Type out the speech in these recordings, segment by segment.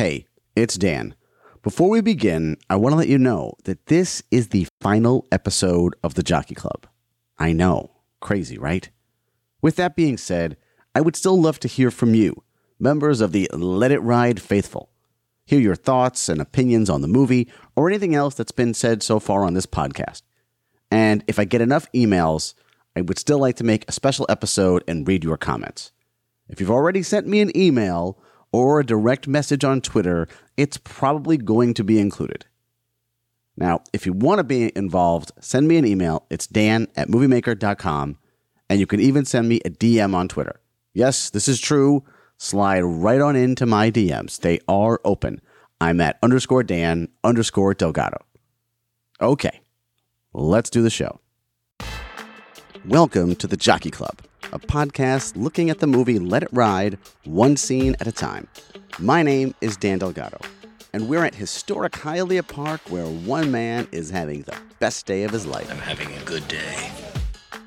Hey, it's Dan. Before we begin, I want to let you know that this is the final episode of the Jockey Club. I know, crazy, right? With that being said, I would still love to hear from you, members of the Let It Ride faithful. Hear your thoughts and opinions on the movie or anything else that's been said so far on this podcast. And if I get enough emails, I would still like to make a special episode and read your comments. If you've already sent me an email or a direct message on Twitter, it's probably going to be included. Now, if you want to be involved, send me an email. It's dan at moviemaker.com, and you can even send me a DM on Twitter. Yes, this is true. Slide right on into my DMs. They are open. I'm at underscore Dan underscore Delgado. Okay, let's do the show. Welcome to the Jockey Club, a podcast looking at the movie Let It Ride, one scene at a time. My name is Dan Delgado, and we're at historic Hialeah Park where one man is having the best day of his life. I'm having a good day.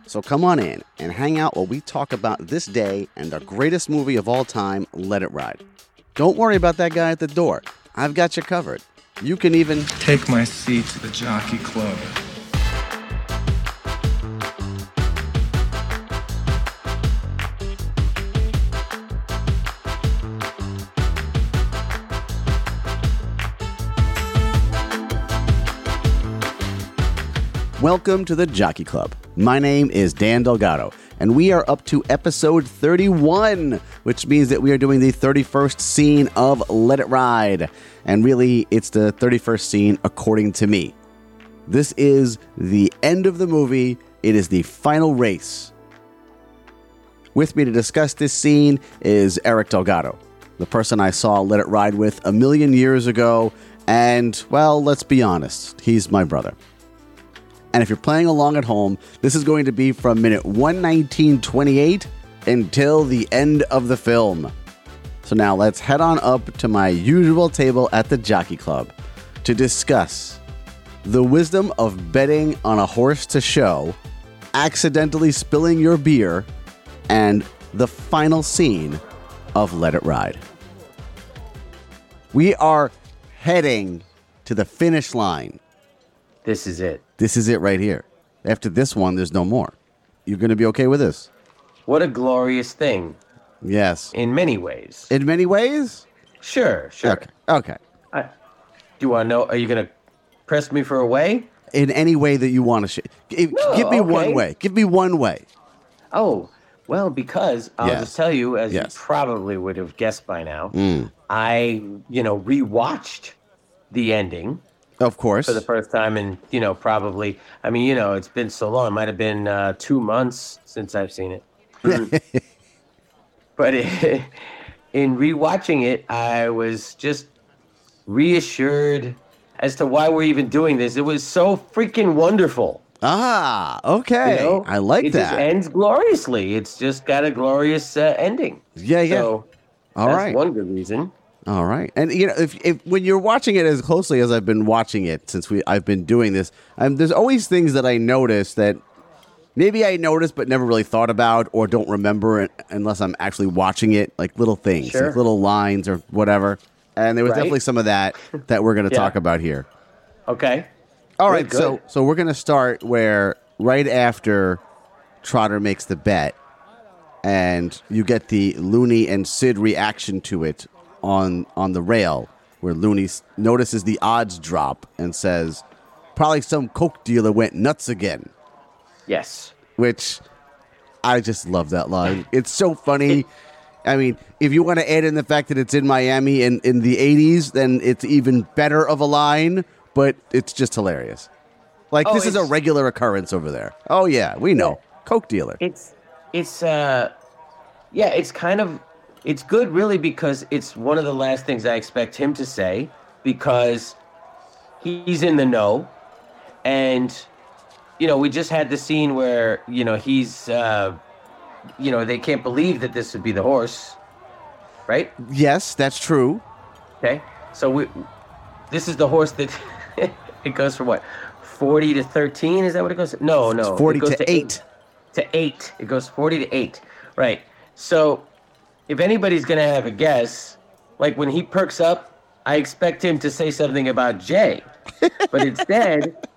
So come on in and hang out while we talk about this day and the greatest movie of all time, Let It Ride. Don't worry about that guy at the door. I've got you covered. You can even Take my seat to the Jockey Club. Welcome to the Jockey Club. My name is Dan Delgado, and we are up to episode 31, which means that we are doing the 31st scene of Let It Ride. And really, it's the 31st scene according to me. This is the end of the movie, it is the final race. With me to discuss this scene is Eric Delgado, the person I saw Let It Ride with a million years ago. And, well, let's be honest, he's my brother. And if you're playing along at home, this is going to be from minute 119.28 until the end of the film. So now let's head on up to my usual table at the Jockey Club to discuss the wisdom of betting on a horse to show, accidentally spilling your beer, and the final scene of Let It Ride. We are heading to the finish line. This is it. This is it right here. After this one, there's no more. You're going to be okay with this? What a glorious thing Yes. in many ways. In many ways? Sure, sure. Okay. Okay. I, do you want to know? Are you going to press me for a way? In any way that you want to sh- give, No, give me one way. Give me one way. Oh, well, because I'll Yes. just tell you, as Yes. you probably would have guessed by now, Mm. I, you know, rewatched the ending Of course. for the first time in, you know, probably, I mean, you know, it's been so long. It might have been uh, two months since I've seen it. but it, in rewatching it, I was just reassured as to why we're even doing this. It was so freaking wonderful. ah, okay. You know? I like it that. just ends gloriously. It's just got a glorious uh, ending. Yeah, yeah. So All that's right. one good reason. All right. And you know, if, if when you're watching it as closely as I've been watching it since we I've been doing this, um, there's always things that I notice that maybe I noticed but never really thought about or don't remember it unless I'm actually watching it, like little things, Sure. like little lines or whatever. And there was Right. definitely some of that that we're going to Yeah. talk about here. Okay. All right, Good, so so we're gonna start where right after Trotter makes the bet, and you get the Looney and Sid reaction to it on on the rail, where Looney notices the odds drop and says, "Probably some coke dealer went nuts again," Yes. which I just love that line. It's so funny. I mean, if you want to add in the fact that it's in Miami in, in the 80s, then it's even better of a line, but it's just hilarious. Like, Oh, this is a regular occurrence over there. Oh, yeah, we know. Coke dealer. It's it's uh yeah, it's kind of it's good really because it's one of the last things I expect him to say because he's in the know and you know, we just had the scene where, you know, he's uh you know, they can't believe that this would be the horse. Right? Yes, that's true. Okay. So we this is the horse that it goes from what? 40 to 13 is that what it goes no no It's 40 it goes to 8. to eight. It goes 40 to eight. Right. So if anybody's going to have a guess, like when he perks up I expect him to say something about Jay, but instead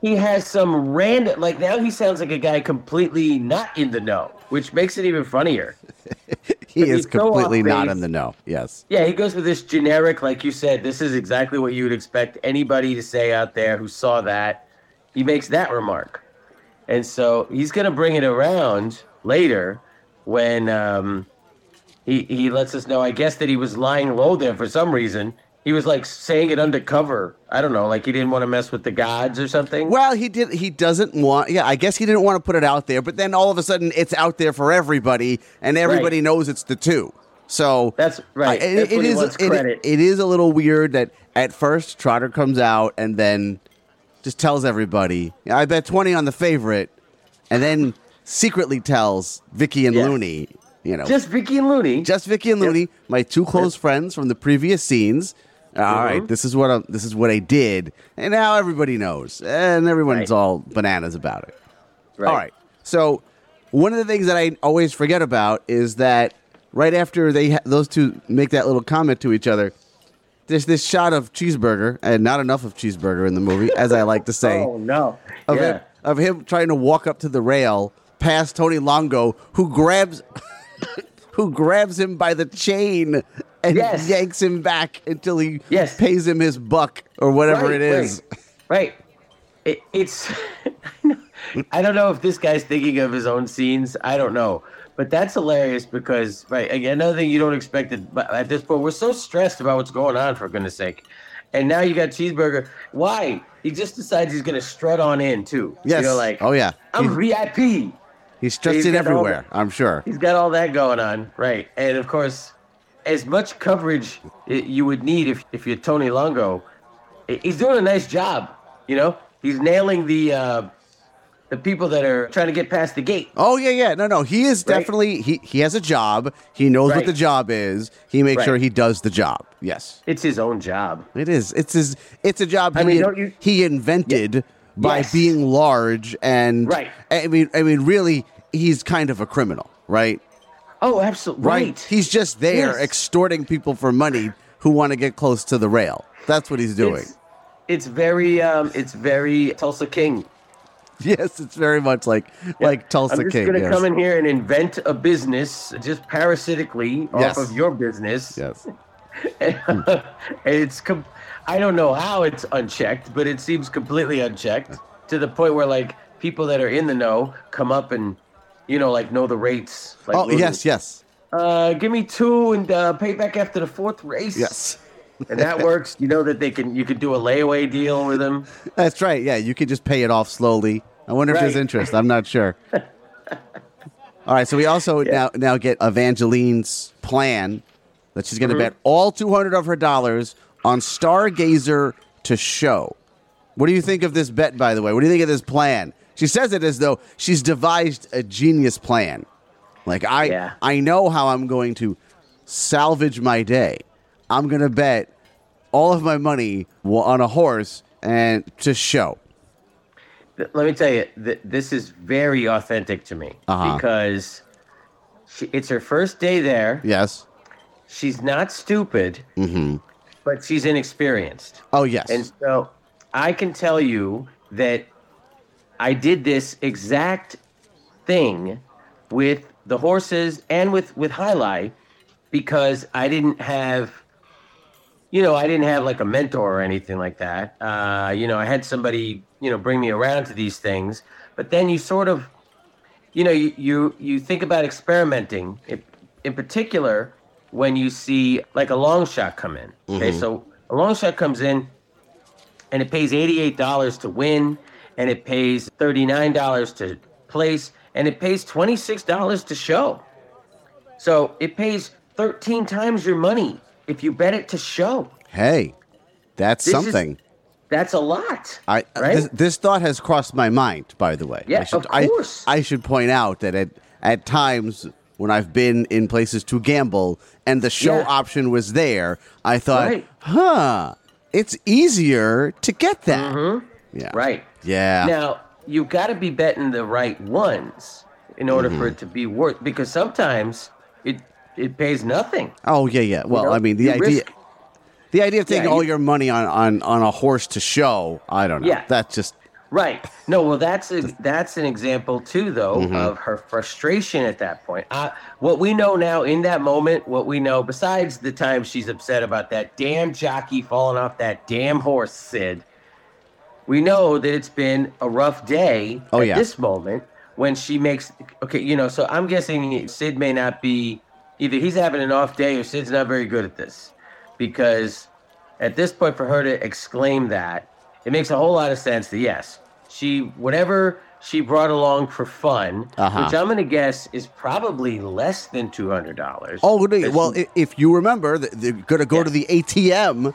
he has some random. Like now he sounds like a guy completely not in the know, which makes it even funnier. He is he's so completely not in the know. Yes. Yeah, he goes with this generic, like you said. This is exactly what you would expect anybody to say out there who saw that. He makes that remark, and so he's gonna bring it around later when um, he he lets us know. I guess that he was lying low there for some reason. He was like saying it undercover. I don't know, like he didn't want to mess with the gods or something. Well, he did. He doesn't want. Yeah, I guess he didn't want to put it out there. But then all of a sudden, it's out there for everybody, and everybody Right. knows it's the two. So That's right. I- it- That's it he is- it- it is a little weird that at first Trotter comes out and then just tells everybody, "I bet twenty on the favorite," and then secretly tells Vicky and Yeah. Looney, you know, Just Vicky and Looney. just Vicky and Yep. Looney, my two close friends from the previous scenes. All right, Mhm. this is what I, this is what I did, and now everybody knows, and everyone's Right. all bananas about it. right. All right, so one of the things that I always forget about is that right after they ha- those two make that little comment to each other, there's this shot of cheeseburger, and not enough of cheeseburger in the movie, as I like to say Oh no. of yeah. him of him trying to walk up to the rail past Tony Longo, who grabs who grabs him by the chain and Yes. yanks him back until he Yes. pays him his buck or whatever Right, it is. Right. right. It, it's. I don't know if this guy's thinking of his own scenes. I don't know, but that's hilarious because right again, another thing you don't expect it, but at this point we're so stressed about what's going on for goodness sake, and now you got cheeseburger. Why? He just decides he's gonna strut on in too. Yes. You know, like oh yeah. I'm He's, VIP. He's stretched he's it got all everywhere. I'm sure. He's got all that going on, right? And of course, as much coverage you would need if if you're Tony Longo, he's doing a nice job. You know, he's nailing the uh, the people that are trying to get past the gate. Oh yeah, yeah. No, no. He is Right. definitely he he has a job. He knows what the job is. He makes Right. sure he does the job. Yes. It's his own job. It is. It's his. It's a job I he, mean, don't you- he invented by Yes. being large and. Right. I mean, I mean, really, he's kind of a criminal, right? Oh, absolutely. Right. He's just there Yes. extorting people for money who want to get close to the rail. That's what he's doing. It's, it's very um, it's very Tulsa King. yes, it's very much like like Tulsa King. I'm just King. gonna yes. come in here and invent a business just parasitically off of your business. Yes. and it's com- I don't know how it's unchecked, but it seems completely unchecked to the point where like people that are in the know come up and you know like know the rates. Like, Oh yes, yes, Uh, give me two and uh, pay back after the fourth race. yes. and that works. You know that they can. You can do a layaway deal with them. That's right. Yeah, you can just pay it off slowly. I wonder if there's interest. I'm not sure. All right, so we also now now get Evangeline's plan that she's going to Mm-hmm. bet all 200 of her dollars on Stargazer to show. What do you think of this bet, by the way? What do you think of this plan? She says it as though she's devised a genius plan. Like I, Yeah. I know how I'm going to salvage my day. I'm going to bet all of my money on a horse and to show. Let me tell you, th- this is very authentic to me Uh-huh. because she, it's her first day there. Yes. She's not stupid, Mm-hmm. But she's inexperienced. Oh yes. And so I can tell you that I did this exact thing with the horses and with with jai alai because I didn't have you know, I didn't have like a mentor or anything like that. Uh, you know, I had somebody, you know, bring me around to these things, but then you sort of you know, you you, you think about experimenting in, in particular when you see like a long shot come in. Okay, mm-hmm. so a long shot comes in and it pays $88 to win and it pays $39 to place and it pays $26 to show. So it pays 13 times your money if you bet it to show. hey, that's This is- something. That's a lot. I uh, right? this, this thought has crossed my mind. By the way, Yeah, I should, of course. I, I should point out that at at times when I've been in places to gamble and the show Yeah. option was there, I thought, Right. huh, it's easier to get that. Mm-hmm. Right. Yeah. Now, you've got to be betting the right ones in order Mm-hmm. for it to be worth because sometimes it it pays nothing. oh yeah, yeah. Well, know, I mean, the idea. risk- The idea of taking Yeah, all you- your money on, on, on a horse to show, I don't know. Yeah. That's just Right. No, well, that's a, that's an example too, though, Mm-hmm. of her frustration at that point. Uh, what we know now in that moment, what we know besides the time she's upset about that damn jockey falling off that damn horse, Sid. We know that it's been a rough day Oh, at yeah. this moment when she makes okay. You know, so I'm guessing Sid may not be either he's having an off day or Sid's not very good at this because at this point for her to exclaim that it makes a whole lot of sense that yes she whatever she brought along for fun Uh-huh. which i'm going to guess is probably less than $200 Oh, well, she- if you remember, th- they're going to go Yeah. to the ATM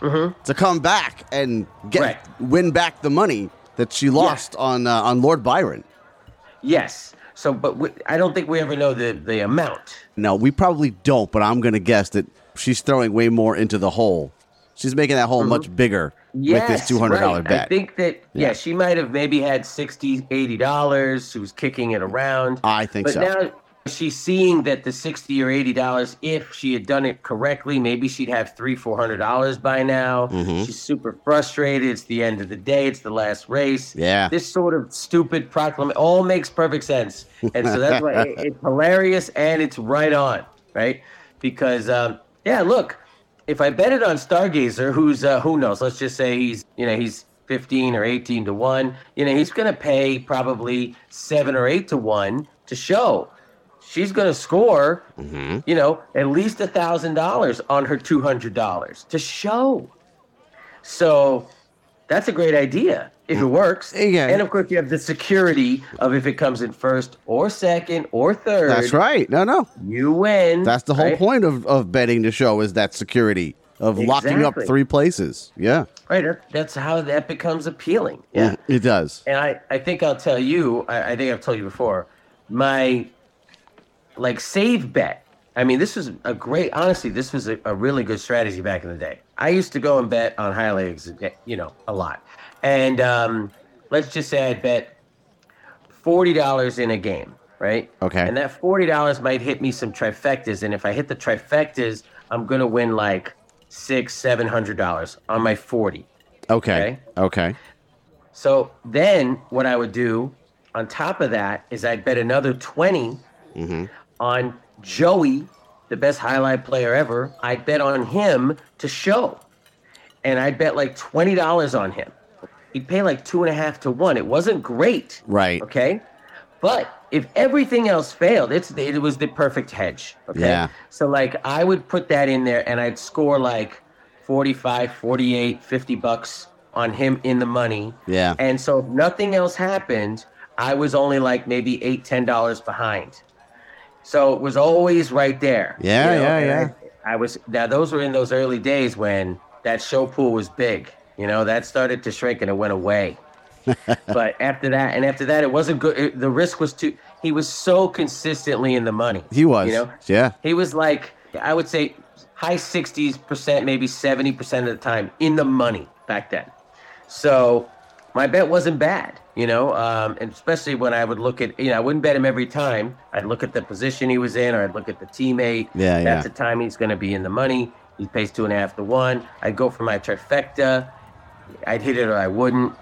to come back and get Right. win back the money that she lost on uh, on Lord Byron. yes so but we, i don't think we ever know the the amount No, we probably don't, but I'm going to guess that she's throwing way more into the hole. She's making that hole much bigger with this two hundred dollar right. bet. I think that yeah. Yeah. she might have maybe had 60 80 dollars. She was kicking it around. I think so. but so. now she's seeing that the 60 or 80 dollars if she had done it correctly, maybe she'd have 3 400 dollars by now. Mm-hmm. She's super frustrated. It's the end of the day. It's the last race. Yeah. This sort of stupid proclamation all makes perfect sense. And so that's why it- it's hilarious and it's right on, right? Because um, yeah, look, if I bet it on Stargazer, who's uh, who knows? Let's just say he's you know he's fifteen or eighteen to one. You know he's going to pay probably seven or eight to one to show. She's going to score, you know, at least a thousand dollars on her two hundred dollars to show. So that's a great idea if it works. Yeah. And of course, you have the security of if it comes in first or second or third. That's right. No, no. You win. That's the whole right? point of, of betting the show is that security of locking up three places. Yeah. Right. That's how that becomes appealing. Yeah. Mm, it does. And I, I think I'll tell you, I, I think I've told you before, my like save bet. I mean, this was a great, honestly, this was a, a really good strategy back in the day. I used to go and bet on jai alai, you know, a lot. And um, let's just say I bet $40 in a game, right? Okay. And that $40 might hit me some trifectas. And if I hit the trifectas, I'm going to win like six, $700 on my 40. Okay. Okay. So then what I would do on top of that is I'd bet another 20 on Joey, the best jai alai player ever. I'd bet on him to show. And I'd bet like $20 on him. He'd pay like two and a half to one. It wasn't great. Right. Okay. But if everything else failed, it's it was the perfect hedge. Okay. Yeah. So like I would put that in there and I'd score like 45, 48, 50 bucks on him in the money. Yeah. And so if nothing else happened, I was only like maybe eight, ten dollars behind. So it was always right there. Yeah, yeah, yeah. I, I was now those were in those early days when that show pool was big. You know, that started to shrink and it went away. but after that, and after that, it wasn't good. It, the risk was too. He was so consistently in the money. He was. You know, Yeah. he was like I would say high sixties percent, maybe seventy percent of the time in the money back then. So my bet wasn't bad, you know, um, and especially when I would look at, you know, I wouldn't bet him every time. I'd look at the position he was in, or I'd look at the teammate. Yeah, That's yeah. the time he's going to be in the money. He pays two and a half to one. I'd go for my trifecta. I'd hit it or I wouldn't.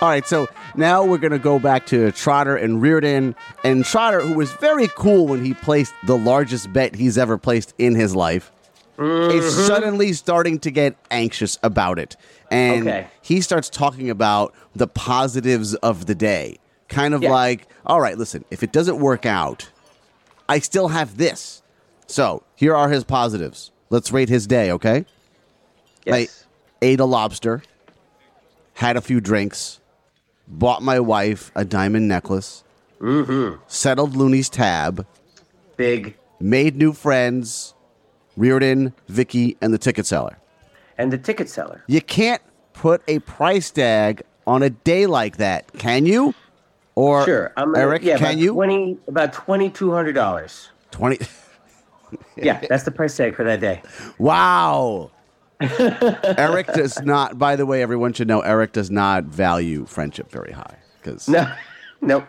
All right, so now we're going to go back to Trotter and Reardon. And Trotter, who was very cool when he placed the largest bet he's ever placed in his life, is mm-hmm. suddenly starting to get anxious about it. And Okay. he starts talking about the positives of the day. Kind of Yeah. like, all right, listen, if it doesn't work out, I still have this. So here are his positives. Let's rate his day, okay? Yes. I ate a lobster, had a few drinks, bought my wife a diamond necklace, mm-hmm. settled Looney's tab, Big. made new friends, Reardon, Vicky, and the ticket seller. And the ticket seller. You can't put a price tag on a day like that, can you? Or Sure. I'm gonna- Eric, yeah, can you? 20, about $2,200. 20 Yeah, that's the price tag for that day. Wow. Eric does not by the way everyone should know Eric does not value friendship very high cuz No, nope.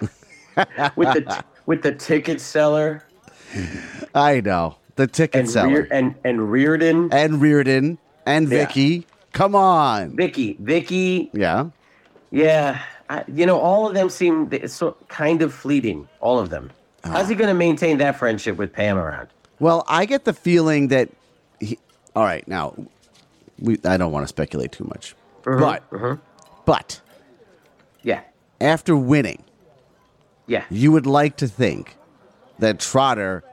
with the with the ticket seller, I know. the ticket and seller, Rear, and and Reardon, and Reardon, and Yeah. Vicky. Come on. Vicky, Vicky. Yeah. Yeah, I, you know, all of them seem so kind of fleeting. All of them. Ah. How's he going to maintain that friendship with Pam around? Well, I get the feeling that he. All right, now, we. I don't want to speculate too much, but mhm. but Yeah, after winning, yeah. you would like to think that Trotter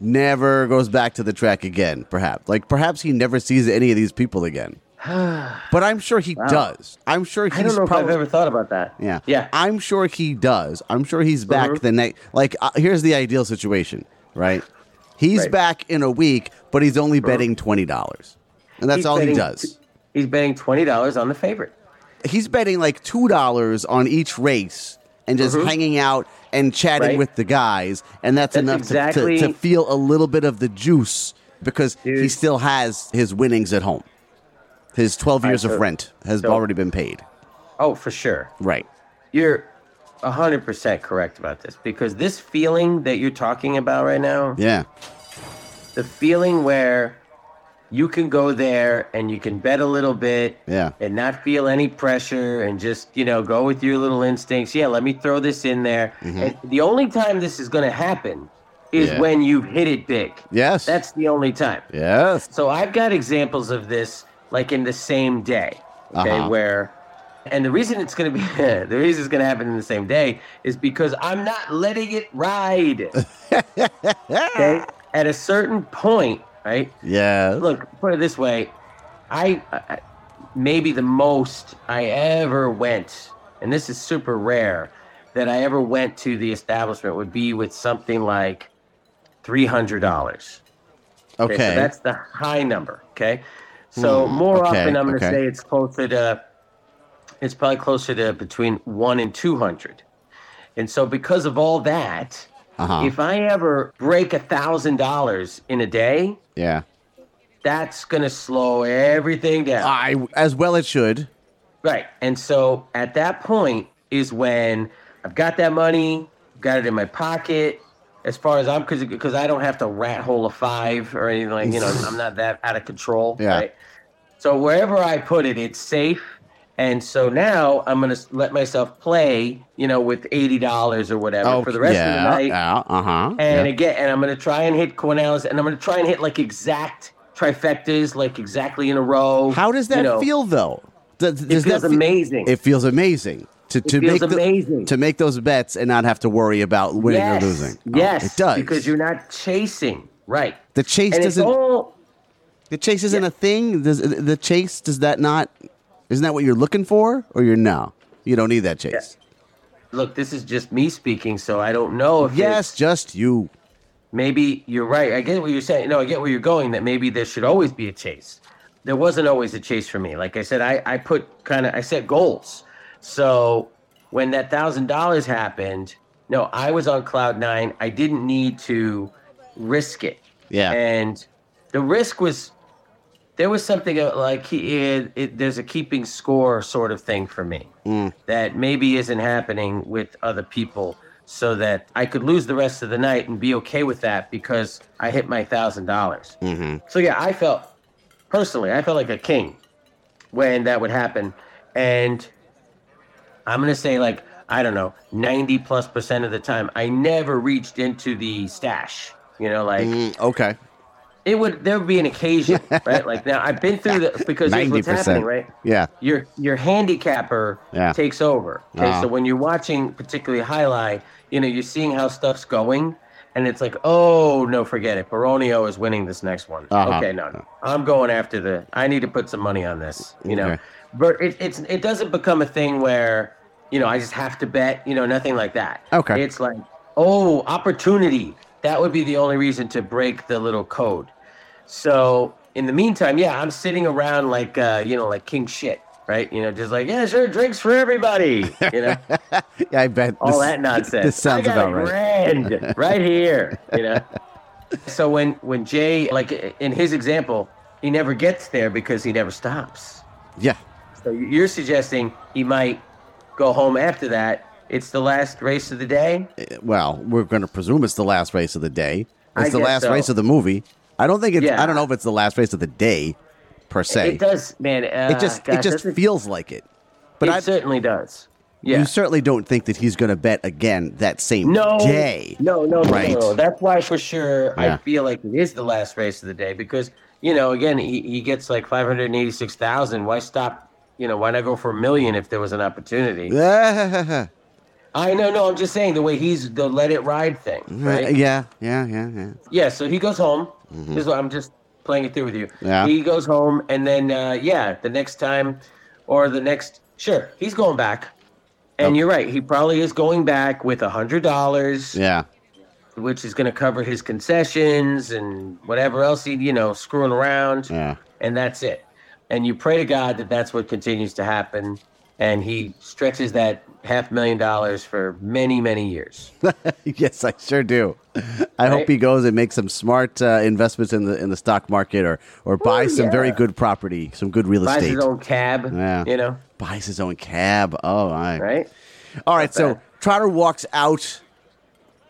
never goes back to the track again. Perhaps, like perhaps he never sees any of these people again. but I'm sure he does. I'm sure he's I don't know probably. if I've ever thought about that. Yeah. yeah. I'm sure he does. I'm sure he's back Mhm. the next. Like, uh, here's the ideal situation, right? He's Right. back in a week, but he's only betting twenty dollars, and that's He's all he does. He's betting twenty dollars on the favorite. He's betting like two dollars on each race and just hanging out and chatting Mm-hmm. Right. with the guys, and that's, That's enough to- exactly- to, to feel a little bit of the juice because he still has his winnings at home. His twelve All right, years so- of rent has so- already been paid. Oh, for sure. Right. You're hundred percent correct about this because this feeling that you're talking about right now, Yeah. the feeling where you can go there and you can bet a little bit Yeah. and not feel any pressure and just you know go with your little instincts yeah let me throw this in there and the only time this is going to happen is Mm-hmm. Yeah. when you hit it big Yes. that's the only time yes. so i've got examples of this like in the same day okay Uh-huh. where and the reason it's going to be the reason it's going to happen in the same day is because i'm not letting it ride okay at a certain point right Yeah. look put it this way I, I maybe the most i ever went and this is super rare that i ever went to the establishment would be with something like $300 Okay. so that's the high number okay so Hmm, more okay, often i'm going to okay. say it's closer to it's probably closer to between 1 and 200 and so because of all that Uh-huh. if i ever break a thousand dollars in a day yeah. that's gonna slow everything down. I as well it should. right. And so at that point is when I've got that money, got it in my pocket. As far as I'm, because because I don't have to rat hole a five or anything like you know, I'm not that out of control. Yeah. Right. So wherever I put it, it's safe. And so now I'm gonna let myself play, you know, with eighty dollars or whatever for the rest yeah, of the night. Yeah, uh-huh. And yeah. again, and I'm gonna try and hit quinielas, and I'm gonna try and hit like exact trifectas, like exactly in a row. How does that you know. feel though? Does, It does feels that fe- amazing. It feels amazing to, to make the- to make those bets and not have to worry about winning yes, or losing. Oh, Yes, it does. because you're not chasing, right? the chase And doesn't. all the chase isn't Yeah. a thing. Does the chase does that not? Isn't that what you're looking for, or you're no? You don't need that chase. look. This is just me speaking, so I don't know if Yes, just you. maybe you're right. I get what you're saying. No, I get where you're going. That maybe there should always be a chase. There wasn't always a chase for me. Like I said, I, I put kind of I set goals. So when that thousand dollars happened, no, I was on cloud nine. I didn't need to risk it. Yeah. And the risk was there was something like he, it, it, there's a keeping score sort of thing for me that maybe isn't happening with other people so that I could lose the rest of the night and be okay with that because I hit my thousand dollars. So yeah, I felt personally, I felt like a king when that would happen. And I'm gonna say like, I don't know, 90 plus percent of the time, I never reached into the stash. You know, like Mm, okay. It would there would be an occasion, right? Like now I've been through the because here's what's happening, right? Yeah. Your your handicapper Yeah. takes over. Okay, Uh-huh. so when you're watching particularly jai alai, you know, you're seeing how stuff's going, and it's like, oh no, forget it. Baronio is winning this next one. Uh-huh. Okay, no, no, I'm going after the. I need to put some money on this. You know, Okay. but it, it's it doesn't become a thing where you know I just have to bet. You know, nothing like that. Okay. It's like, oh, opportunity. That would be the only reason to break the little code. So in the meantime, yeah, I'm sitting around like uh, you know, like king shit, right? You know, just like, yeah, sure, drinks for everybody. You know, Yeah, I bet. all this- that nonsense. This sounds I about right. right here. You know. So when when Jay, like in his example, he never gets there because he never stops. Yeah. So you're suggesting he might go home after that. It's the last race of the day. Well, we're going to presume it's the last race of the day. I It's the last so. race of the movie. I don't think it's. Yeah. I don't know if it's the last race of the day, per se. It does, man. Uh, It just gosh, it just feels like it. But it I certainly does. Yeah. you certainly don't think that he's going to bet again that same no, day. No, no, no, Right. no, no. That's why, for sure, Yeah. I feel like it is the last race of the day because you know, again, he, he gets like five hundred eighty-six thousand. Why stop? You know, why not go for a million if there was an opportunity? I know, no. I'm just saying the way he's the let it ride thing, right? yeah, yeah, yeah, yeah. Yeah, so he goes home. This is what I'm just playing it through with you. Yeah. He goes home, and then uh, yeah, the next time, or the next, sure, he's going back. And Okay. you're right. He probably is going back with a hundred dollars, Yeah. which is going to cover his concessions and whatever else he, you know, screwing around, Yeah. and that's it. And you pray to God that that's what continues to happen, and he stretches that half million dollars for many, many years. yes, I sure do. I hope he goes and makes some smart uh, investments in the in the stock market, or or buys some very good property, some good real Buys estate. Buys his own cab, Yeah. you know, buys his own cab. Oh, my. right? All right, so bad. Trotter walks out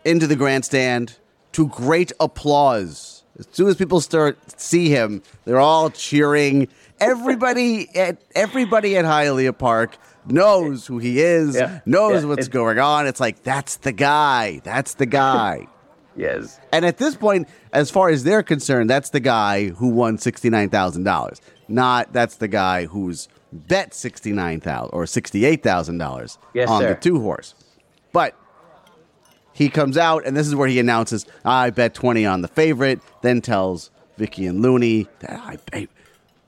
into the grandstand to great applause. As soon as people start see him, they're all cheering. Everybody at everybody at Hialeah Park knows who he is, Yeah, knows yeah, what's it- going on. It's like that's the guy. That's the guy. Yes. and at this point, as far as they're concerned, that's the guy who won sixty nine thousand dollars. Not that's the guy who's bet sixty nine thousand or sixty eight thousand dollars Yes, on sir. the two horse. But he comes out, and this is where he announces, "I bet twenty on the favorite." Then tells Vicky and Looney that I, I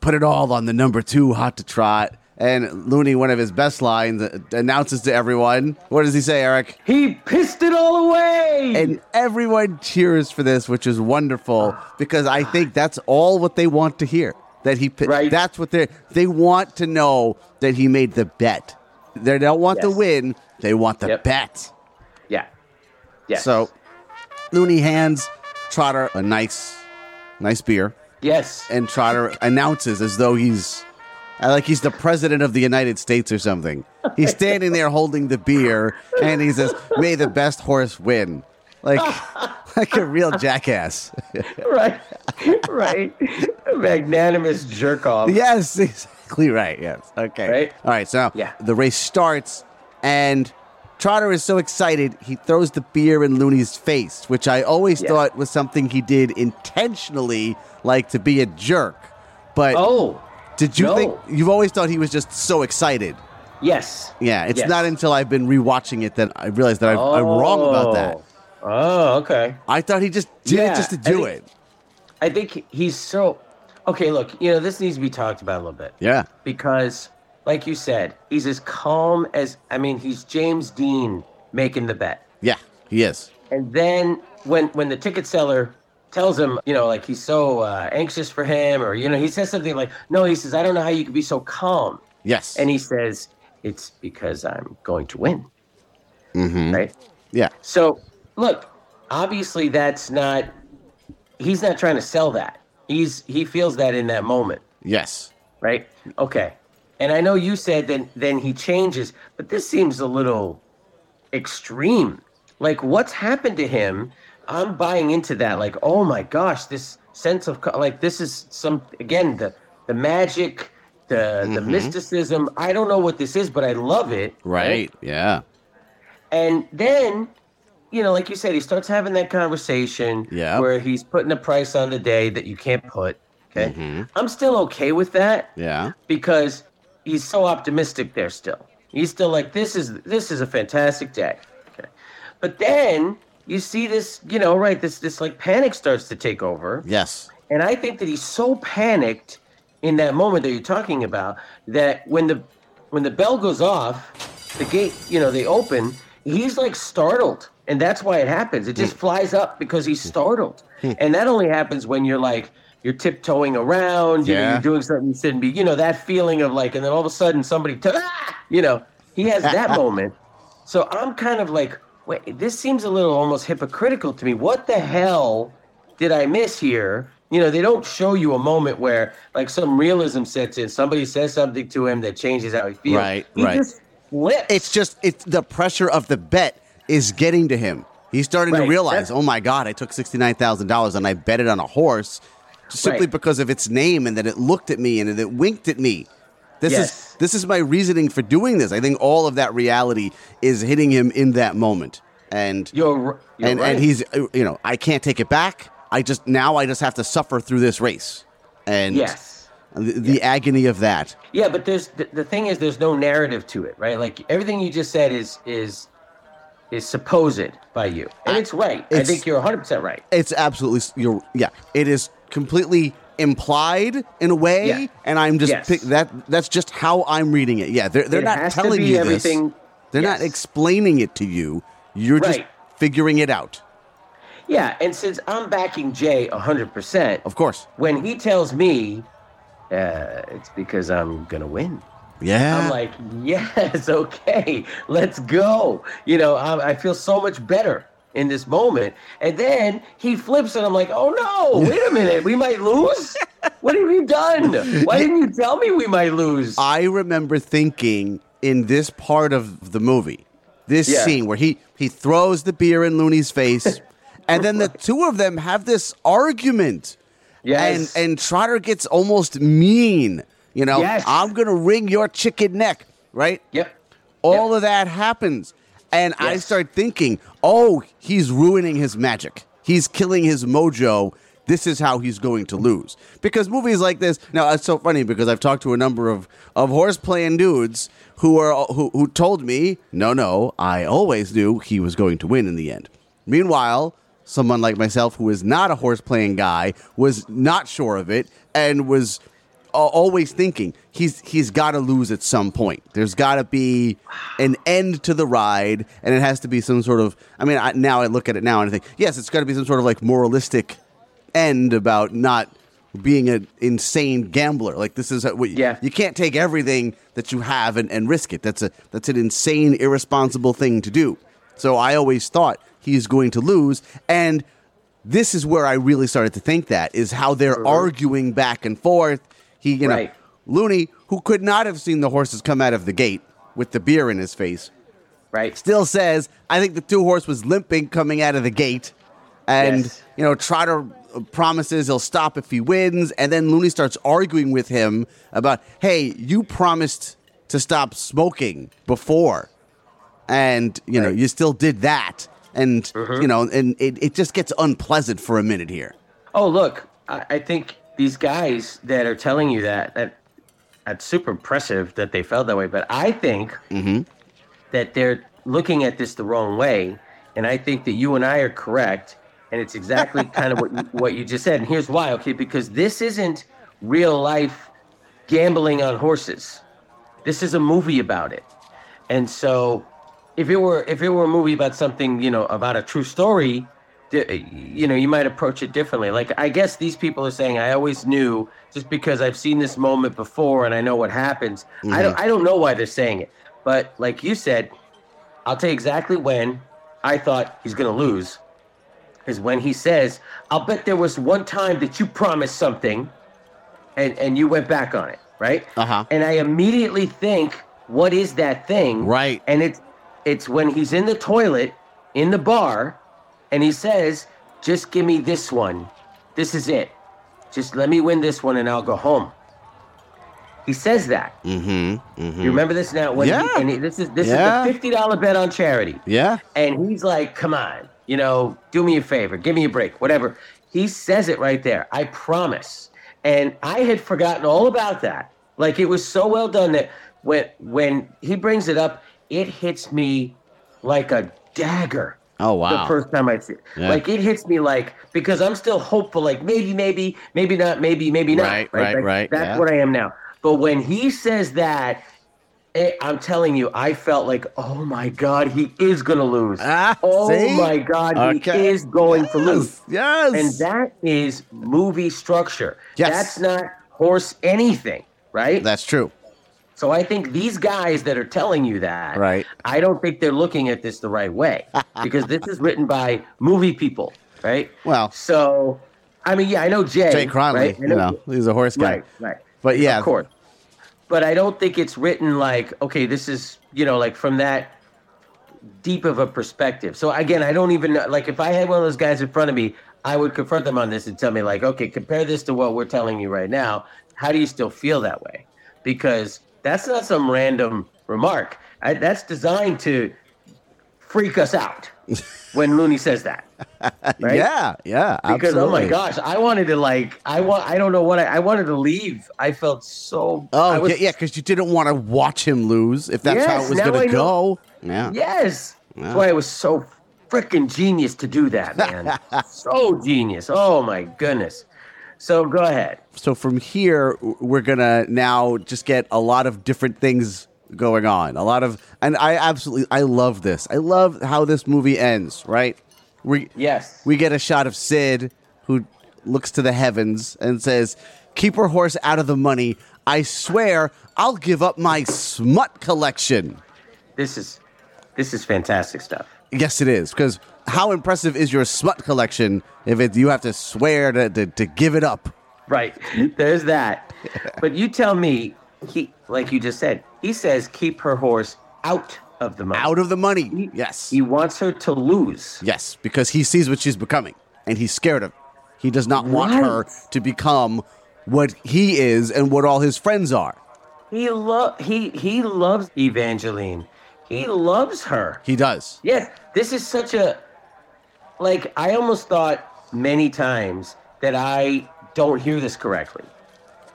put it all on the number two, hot to trot. And Looney, one of his best lines, uh, announces to everyone, "What does he say, Eric?" He pissed it all away. And everyone cheers for this, which is wonderful because I think that's all what they want to hear. That he, Right. that's what they they want to know that he made the bet. They don't want the win; they want the Yep. bet. yeah. Yes. So, Looney hands Trotter a nice, nice beer, yes. and Trotter announces as though he's uh, like he's the president of the United States or something. He's standing there holding the beer, and he says, "May the best horse win." Like, like a real jackass. right. right. Magnanimous jerk off. yes, exactly right. Yes. Okay. Right? All right. So Yeah. the race starts, and Trotter is so excited he throws the beer in Looney's face, which I always Yeah. thought was something he did intentionally, like to be a jerk. But Oh. did you no. think you've always thought he was just so excited? Yes. Yeah, it's Yes. not until I've been rewatching it that I realized that I, I'm wrong about that. Oh. oh, okay. I thought he just did Yeah, it just to I do think- it. I think he's so. Okay, look, you know, this needs to be talked about a little bit. Yeah. Because, like you said, he's as calm as. I mean, he's James Dean making the bet. Yeah, he is. And then when when the ticket seller tells him, you know, like he's so uh, anxious for him, or you know, he says something like, "No," he says, "I don't know how you could be so calm." Yes. And he says, "It's because I'm going to win." Mm-hmm. Right. Yeah. So look, obviously that's not. He's not trying to sell that. He's he feels that in that moment, Yes. right? Okay. And I know you said then then he changes, but this seems a little extreme. Like what's happened to him? I'm buying into that. Like, oh my gosh, this sense of like this is some again the the magic, the the mm-hmm. mysticism. I don't know what this is, but I love it. Right. Yeah. And then, you know, like you said, he starts having that conversation Yeah. where he's putting a price on the day that you can't put. Okay. Mm-hmm. I'm still okay with that Yeah. because he's so optimistic there still. He's still like, this is this is a fantastic day. Okay. But then you see this, you know, right, this this like panic starts to take over. Yes. And I think that he's so panicked in that moment that you're talking about that when the when the bell goes off, the gate, you know, they open, he's like startled. And that's why it happens. It just Hmm. flies up because he's startled. and that only happens when you're like you're tiptoeing around, you know you're doing something you shouldn't be, you know, that feeling of like, and then all of a sudden somebody, t- ah! you know, he has that moment. So I'm kind of like, wait, this seems a little almost hypocritical to me. What the hell did I miss here? You know, they don't show you a moment where like some realism sets in. Somebody says something to him that changes how he feels. Right, he right. Just. It's just it's the pressure of the bet is getting to him. He's starting to realize, that's- oh my god, I took sixty nine thousand dollars and I bet it on a horse, simply Right. because of its name and that it looked at me and that it winked at me. This Yes. is this is my reasoning for doing this. I think all of that reality is hitting him in that moment, and You're, you're and right. and he's you know I can't take it back. I just now I just have to suffer through this race, and yes. the, the agony of that. Yeah, but there's the, the thing is there's no narrative to it, right? Like everything you just said is is is supposed by you, and it's right. I think you're 100 percent right. It's absolutely you're yeah. It is completely implied in a way, Yeah. and I'm just Yes. pick, that. That's just how I'm reading it. Yeah, they're they're It not to telling you everything- this. They're not explaining it to you. You're just figuring it out. Yeah, and since I'm backing Jay 100 percent, Of course. when he tells me uh, it's because I'm gonna win. Yeah. I'm like, yes, okay, let's go. You know, I, I feel so much better in this moment. And then he flips and I'm like, oh no, wait a minute, we might lose? What have you done? Why didn't you tell me we might lose? I remember thinking in this part of the movie, this Yeah. scene where he he throws the beer in Looney's face, and then the two of them have this argument. Yes. And and Trotter gets almost mean. You know, Yes. I'm gonna wring your chicken neck, right? Yep. All of that happens. And I start thinking, oh, he's ruining his magic. He's killing his mojo. This is how he's going to lose. Because movies like this, now it's so funny because I've talked to a number of, of horse playing dudes who are who, who told me, no, no, I always knew he was going to win in the end. Meanwhile, someone like myself who is not a horse playing guy was not sure of it and was always thinking he's he's got to lose at some point. There's got to be an end to the ride, and it has to be some sort of. I mean, I, now I look at it now and I think, yes, it's got to be some sort of like moralistic end about not being an insane gambler. Like this is what you, Yeah. you can't take everything that you have and, and risk it. That's a that's an insane, irresponsible thing to do. So I always thought he's going to lose, and this is where I really started to think that is how they're mm-hmm. arguing back and forth. He, you know, Looney, who could not have seen the horses come out of the gate with the beer in his face, Right. still says, I think the two horse was limping coming out of the gate. And, Yes. you know, Trotter uh, promises he'll stop if he wins. And then Looney starts arguing with him about, hey, you promised to stop smoking before. And, you know, Right. you still did that. And, mm-hmm. you know, and it, it just gets unpleasant for a minute here. Oh, look, I, I think these guys that are telling you that, that that's super impressive that they felt that way. But I think mm-hmm. that they're looking at this the wrong way, and I think that you and I are correct, and it's exactly kind of what you, what you just said. And here's why, okay? Because this isn't real life gambling on horses. This is a movie about it, and so if it were if it were a movie about something you know about a true story you know you might approach it differently. Like i guess these people are saying i always knew just because i've seen this moment before and i know what happens. I don't i don't know why they're saying it but like you said i'll tell you exactly when i thought he's going to lose is when he says i'll bet there was one time that you promised something and and you went back on it right? Uh-huh. and i immediately think what is that thing? Right. and it's it's when he's in the toilet in the bar and he says, "Just give me this one. This is it. Just let me win this one and I'll go home." He says that. Mm-hmm. mm-hmm. You remember this now? When he- Yeah. and he- this is this Yeah. is the fifty dollar bet on charity. Yeah. And he's like, "Come on, you know, do me a favor, give me a break, whatever." He says it right there. I promise. And I had forgotten all about that. Like it was so well done that when when he brings it up, it hits me like a dagger. Oh, wow. The first time I see it, Yeah. like it hits me like because I'm still hopeful. Like maybe, maybe, maybe not, maybe, maybe not. Right, right, Like, right, That's yeah. what I am now. But when he says that, it, I'm telling you, I felt like, oh my God, he is going to lose. Ah, oh see? my God, Okay. he is going to lose. Yes. And that is movie structure. Yes. That's not horse anything, right? That's true. So I think these guys that are telling you that, Right. I don't think they're looking at this the right way because this is written by movie people, right? Well- so I mean, yeah, I know Jay. Jay Cronley, right? I you know, he's a horse guy. Right, right. But yeah, Of course. But I don't think it's written like, okay, this is, you know, like from that deep of a perspective. So again, I don't even know. Like, if I had one of those guys in front of me, I would confront them on this and tell me, like, okay, compare this to what we're telling you right now. How do you still feel that way? Because that's not some random remark. I, that's designed to freak us out when Looney says that. Right? Yeah, yeah. Because oh my gosh, I wanted to like I want I don't know what I, I wanted to leave. I felt so. Oh was, yeah, yeah, because you didn't want to watch him lose if that's how it was going to know. go. Yeah. Yes. Yeah. That's why it was so freaking genius to do that, man. so genius. Oh my goodness. So go ahead. So from here, we're gonna now just get a lot of different things going on. A lot of, and I absolutely, I love this. I love how this movie ends. Right? We Yes. we get a shot of Sid who looks to the heavens and says, "Keep her horse out of the money. I swear, I'll give up my smut collection." This is this is fantastic stuff. Yes, it is. Because how impressive is your smut collection if it, you have to swear to, to, to give it up? Right. There's that. But you tell me, he like you just said, he says keep her horse out of the money. Out of the money. He- Yes. He wants her to lose. Yes, because he sees what she's becoming and he's scared of. it. He does not want Right. her to become what he is and what all his friends are. He lo- he he loves Evangeline. He loves her. He does. Yes, this is such a like I almost thought many times that I don't hear this correctly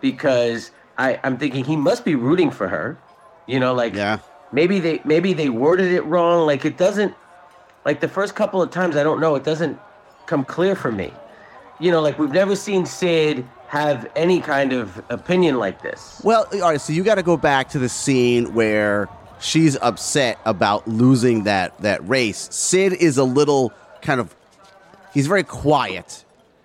because I I'm thinking he must be rooting for her. You know, like Yeah. maybe they maybe they worded it wrong. Like it doesn't like the first couple of times I don't know, it doesn't come clear for me. You know, like we've never seen Sid have any kind of opinion like this. Well, all right, so you got to go back to the scene where she's upset about losing that that race. Sid is a little kind of he's very quiet,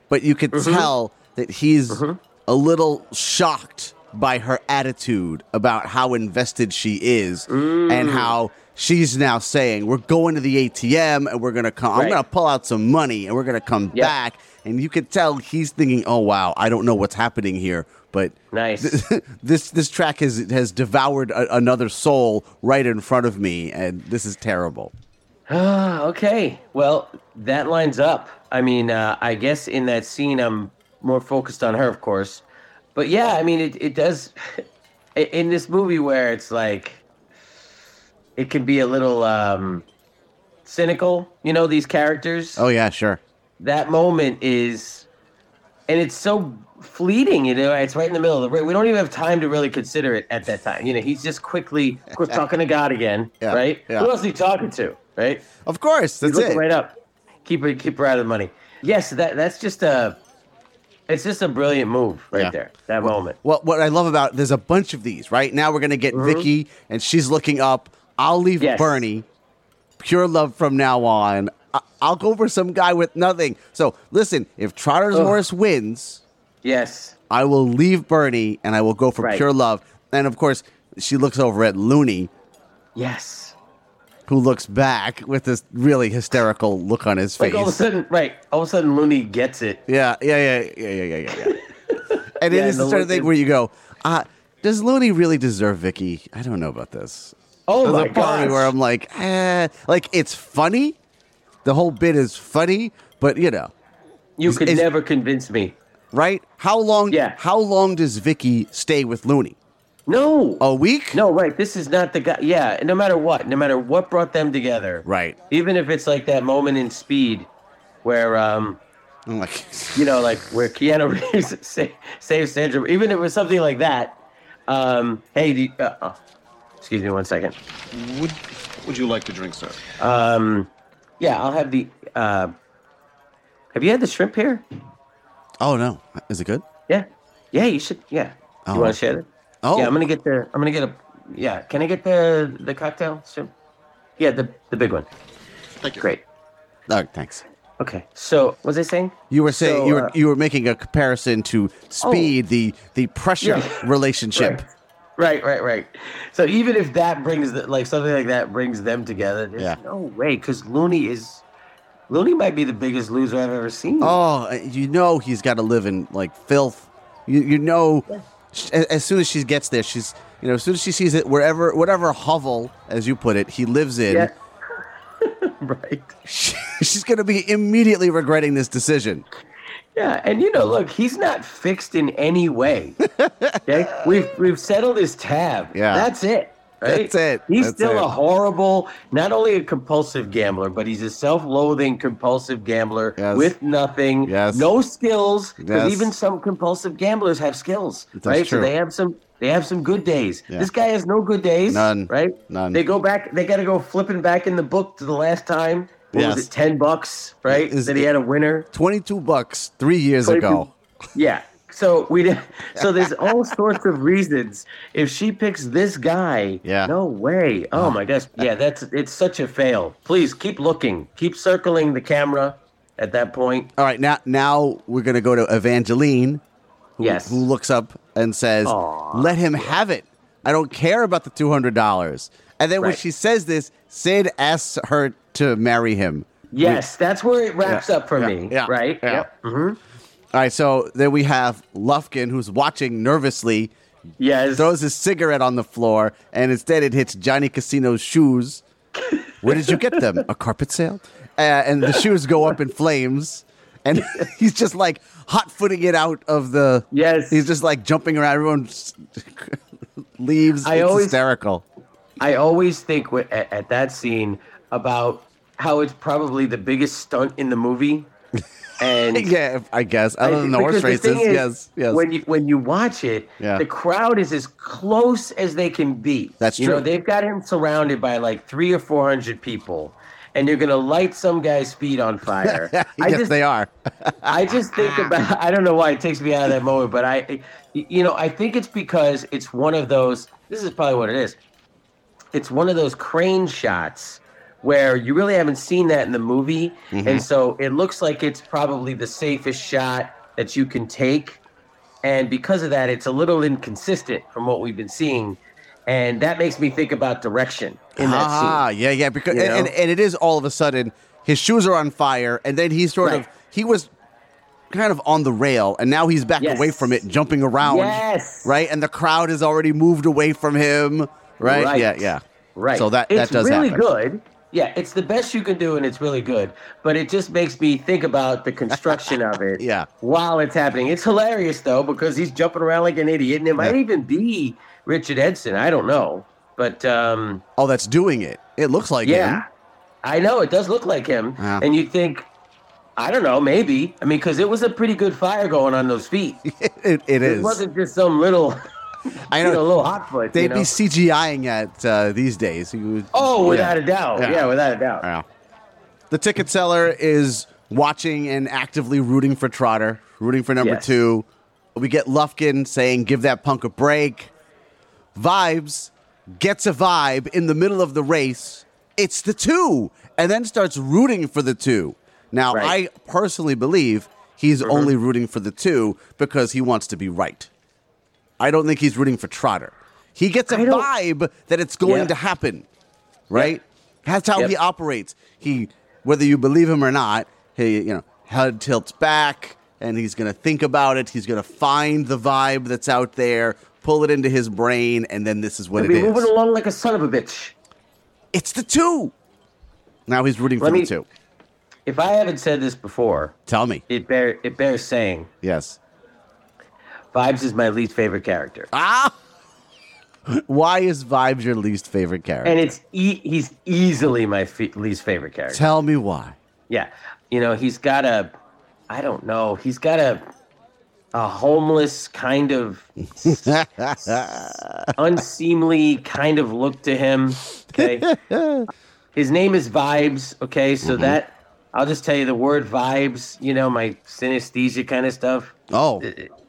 but you could tell that he's a little shocked by her attitude about how invested she is and how she's now saying we're going to the ATM and we're going to come I'm going to pull out some money and we're going to come Yep. back and you could tell he's thinking oh wow I don't know what's happening here but Nice. this this track has has devoured a, another soul right in front of me, and this is terrible. Ah, okay. Well, that lines up. I mean, uh, I guess in that scene, I'm more focused on her, of course. But yeah, I mean, it, it does. In this movie where it's like, it can be a little um, cynical, you know, these characters. Oh yeah, sure. That moment is, and it's so fleeting, you know, it's right in the middle of the We don't even have time to really consider it at that time. You know, he's just quickly, of course, talking to God again, Yeah, right? yeah. Who else is he talking to, right? Of course, that's it. right up. Keep her, keep her out of the money. Yes, that that's just a, it's just a brilliant move right Yeah. there. That moment. Well, what I love about there's a bunch of these. Right now, we're gonna get Vicky, and she's looking up. I'll leave Mm-hmm. Yes. Bernie. Pure love from now on. I- I'll go for some guy with nothing. So listen, if Trotter's Ugh. horse wins, Yes. I will leave Bernie and I will go for Right. pure love. And of course, she looks over at Looney, Yes. Who looks back with this really hysterical look on his face. Like all of a sudden, right? All of a sudden, Looney gets it. Yeah, yeah, yeah, yeah, yeah, yeah, yeah. and Yeah, it is the sort of thing where you go, uh, does Looney really deserve Vicky? I don't know about this. Oh There's my a part of me gosh. where I'm like, eh, like it's funny. The whole bit is funny, but you know, you is- could is- never convince me. right? How long? Yeah. How long does Vicky stay with Looney? No. A week? No, right. This is not the guy. Yeah. No matter what, no matter what brought them together. Right. Even if it's like that moment in Speed, where um, I'm like, you know, like where Keanu Reeves sa- saves Sandra. Even if it was something like that. Um, hey, do you- uh, uh, excuse me one second. Would Would you like to drink, sir? Um, yeah, I'll have the. Uh, have you had the shrimp here? oh no, is it good? Yeah, yeah, you should. Yeah, Oh. you want to share it? Oh, Yeah, I'm gonna get the. I'm gonna get a. Yeah, can I get the the cocktail shrimp? Yeah, the the big one. Thank you. Great. Oh, thanks. Okay, so what was I saying? You were saying So, you were uh, you were making a comparison to Speed, the the pressure Yeah. relationship. Right, right, right. So even if that brings the, like something like that brings them together, there's Yeah. no way because Looney is Looney might be the biggest loser I've ever seen. Oh, you know he's got to live in like filth. You you know, sh- as soon as she gets there, she's you know as soon as she sees it wherever whatever hovel as you put it he lives in. Yeah. right. She's going to be immediately regretting this decision. Yeah, and you know, look, he's not fixed in any way. Okay, we've we've settled his tab. Yeah. that's it. Right? That's it. He's That's still it. a horrible, not only a compulsive gambler, but he's a self-loathing compulsive gambler Yes. with nothing, Yes. no skills. Because Yes. even some compulsive gamblers have skills, That's right? true. So they have some. They have some good days. Yeah. This guy has no good days. None. Right? None. They go back. They got to go flipping back in the book to the last time. What Yes. was it? Ten bucks, right? Is that he had a winner. 22 bucks three years 22 ago. Yeah. So we did- so there's all sorts of reasons. If she picks this guy, Yeah. no way. Oh my gosh. Yeah, that's it's such a fail. Please keep looking. Keep circling the camera at that point. All right, now now we're going to go to Evangeline, who, Yes. who looks up and says, Aw. "Let him have it. I don't care about the two hundred dollars." And then when she says this, Sid asks her to marry him. Yes, that's where it wraps Yeah, up for yeah, me. yeah, right? yeah. Yep. Mm-hmm. All right, so then we have Lufkin, who's watching nervously, Yes. throws his cigarette on the floor, and instead it hits Johnny Casino's shoes. Where did you get them? A carpet sale? Uh, and the shoes go up in flames, and he's just like hot footing it out of the. Yes. He's just like jumping around. Everyone leaves. I it's always- hysterical. I always think at, at that scene about how it's probably the biggest stunt in the movie. And Yeah, I guess. Other than the horse races, is, yes, yes. When you when you watch it, Yeah. the crowd is as close as they can be. That's you Know, true. they've got him surrounded by like three or four hundred people, and you're gonna light some guy's feet on fire. I yes, just they are. I just think about I don't know why it takes me out of that moment, but I you know, I think it's because it's one of those this is probably what it is. It's one of those crane shots where you really haven't seen that in the movie and so it looks like it's probably the safest shot that you can take and because of that it's a little inconsistent from what we've been seeing and that makes me think about direction in that scene. Ah, scene. yeah, yeah. Because You and, and, and it is all of a sudden his shoes are on fire, and then he's sort of he was kind of on the rail, and now he's back Yes. away from it, jumping around. Yes. Right, and the crowd has already moved away from him. Right. Right. Yeah. Yeah. Right. So that it's that does really happen. good. Yeah, it's the best you can do, and it's really good. But it just makes me think about the construction of it. Yeah. While it's happening, it's hilarious though because he's jumping around like an idiot, and it might Yeah. even be Richard Edson. I don't know, but um, Oh, that's doing it. It looks like yeah, him. I know it does look like him. Yeah. And you think, I don't know, maybe. I mean, because it was a pretty good fire going on those feet. it, it It is. wasn't just some little, I know. a little hot foot. They'd you know? be CGIing at uh, these days. Would- oh, yeah. without a doubt. Yeah. Yeah, without a doubt. Yeah. The ticket seller is watching and actively rooting for Trotter, rooting for number Yes. two. We get Lufkin saying, give that punk a break. Vibes gets a vibe in the middle of the race. It's the two, and then starts rooting for the two. Now, Right. I personally believe he's only rooting for the two because he wants to be right. I don't think he's rooting for Trotter. He gets a vibe that it's going Yep. to happen, right? That's how Yep. he operates. He, whether you believe him or not, he, you know, head tilts back, and he's going to think about it. He's going to find the vibe that's out there, pull it into his brain, and then this is what He'll it be is. moving along like a son of a bitch. It's the two. Now he's rooting Let for me- the two. If I haven't said this before, Tell me. it bear it bears saying. Yes. Vibes is my least favorite character, Ah. Why is Vibes your least favorite character? and it's e- he's easily my fe- least favorite character. Tell me why. Yeah, you know he's got a, I don't know, he's got a, a homeless kind of unseemly kind of look to him. Okay, his name is Vibes. Okay, so Mm-hmm. that I'll just tell you the word Vibes. You know my synesthesia kind of stuff. Oh,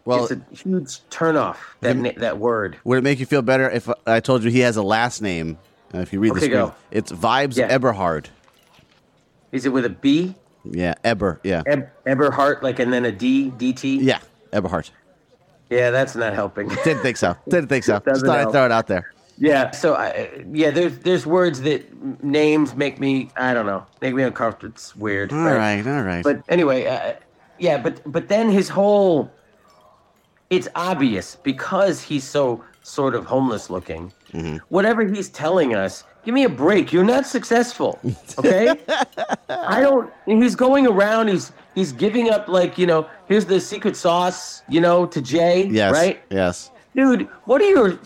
well, it's a huge turnoff. That na- that word. would it make you feel better if I told you he has a last name? Uh, if you read the Okay, screen, go. it's Vibes Yeah. Eberhard. Is it with a B? Yeah, Eber. Yeah, Eb- Eberhart, like, and then a D, DT? yeah, Eberhard. Yeah, that's not helping. Didn't think so. Didn't think so. Just thought I'd throw it out there. yeah, so, I, yeah, there's there's words that names make me, I don't know, make me uncomfortable. It's weird. All right, all right. But anyway, uh, yeah, but but then his whole, it's obvious because he's so sort of homeless looking. Mm-hmm. whatever he's telling us, give me a break. You're not successful. Okay? I don't he's going around, he's he's giving up like, you know, here's the secret sauce, you know, to Jay. Yes. Right? Yes. Dude, what are your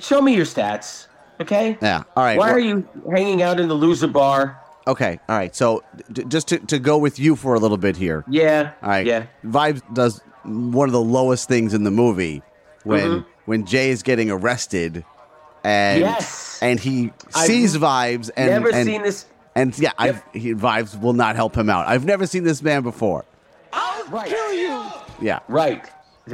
show me your stats. Okay? Yeah. All right. Why well- are you hanging out in the loser bar? Okay. All right. So d- just to, to go with you for a little bit here. Yeah. All right. Yeah. Vibes does one of the lowest things in the movie when Mm-hmm. when Jay is getting arrested and Yes. and he I've sees Vibes and Never and, seen this and yeah, I've he, Vibes will not help him out. I've never seen this man before. I'll right. Kill you. Yeah. Right.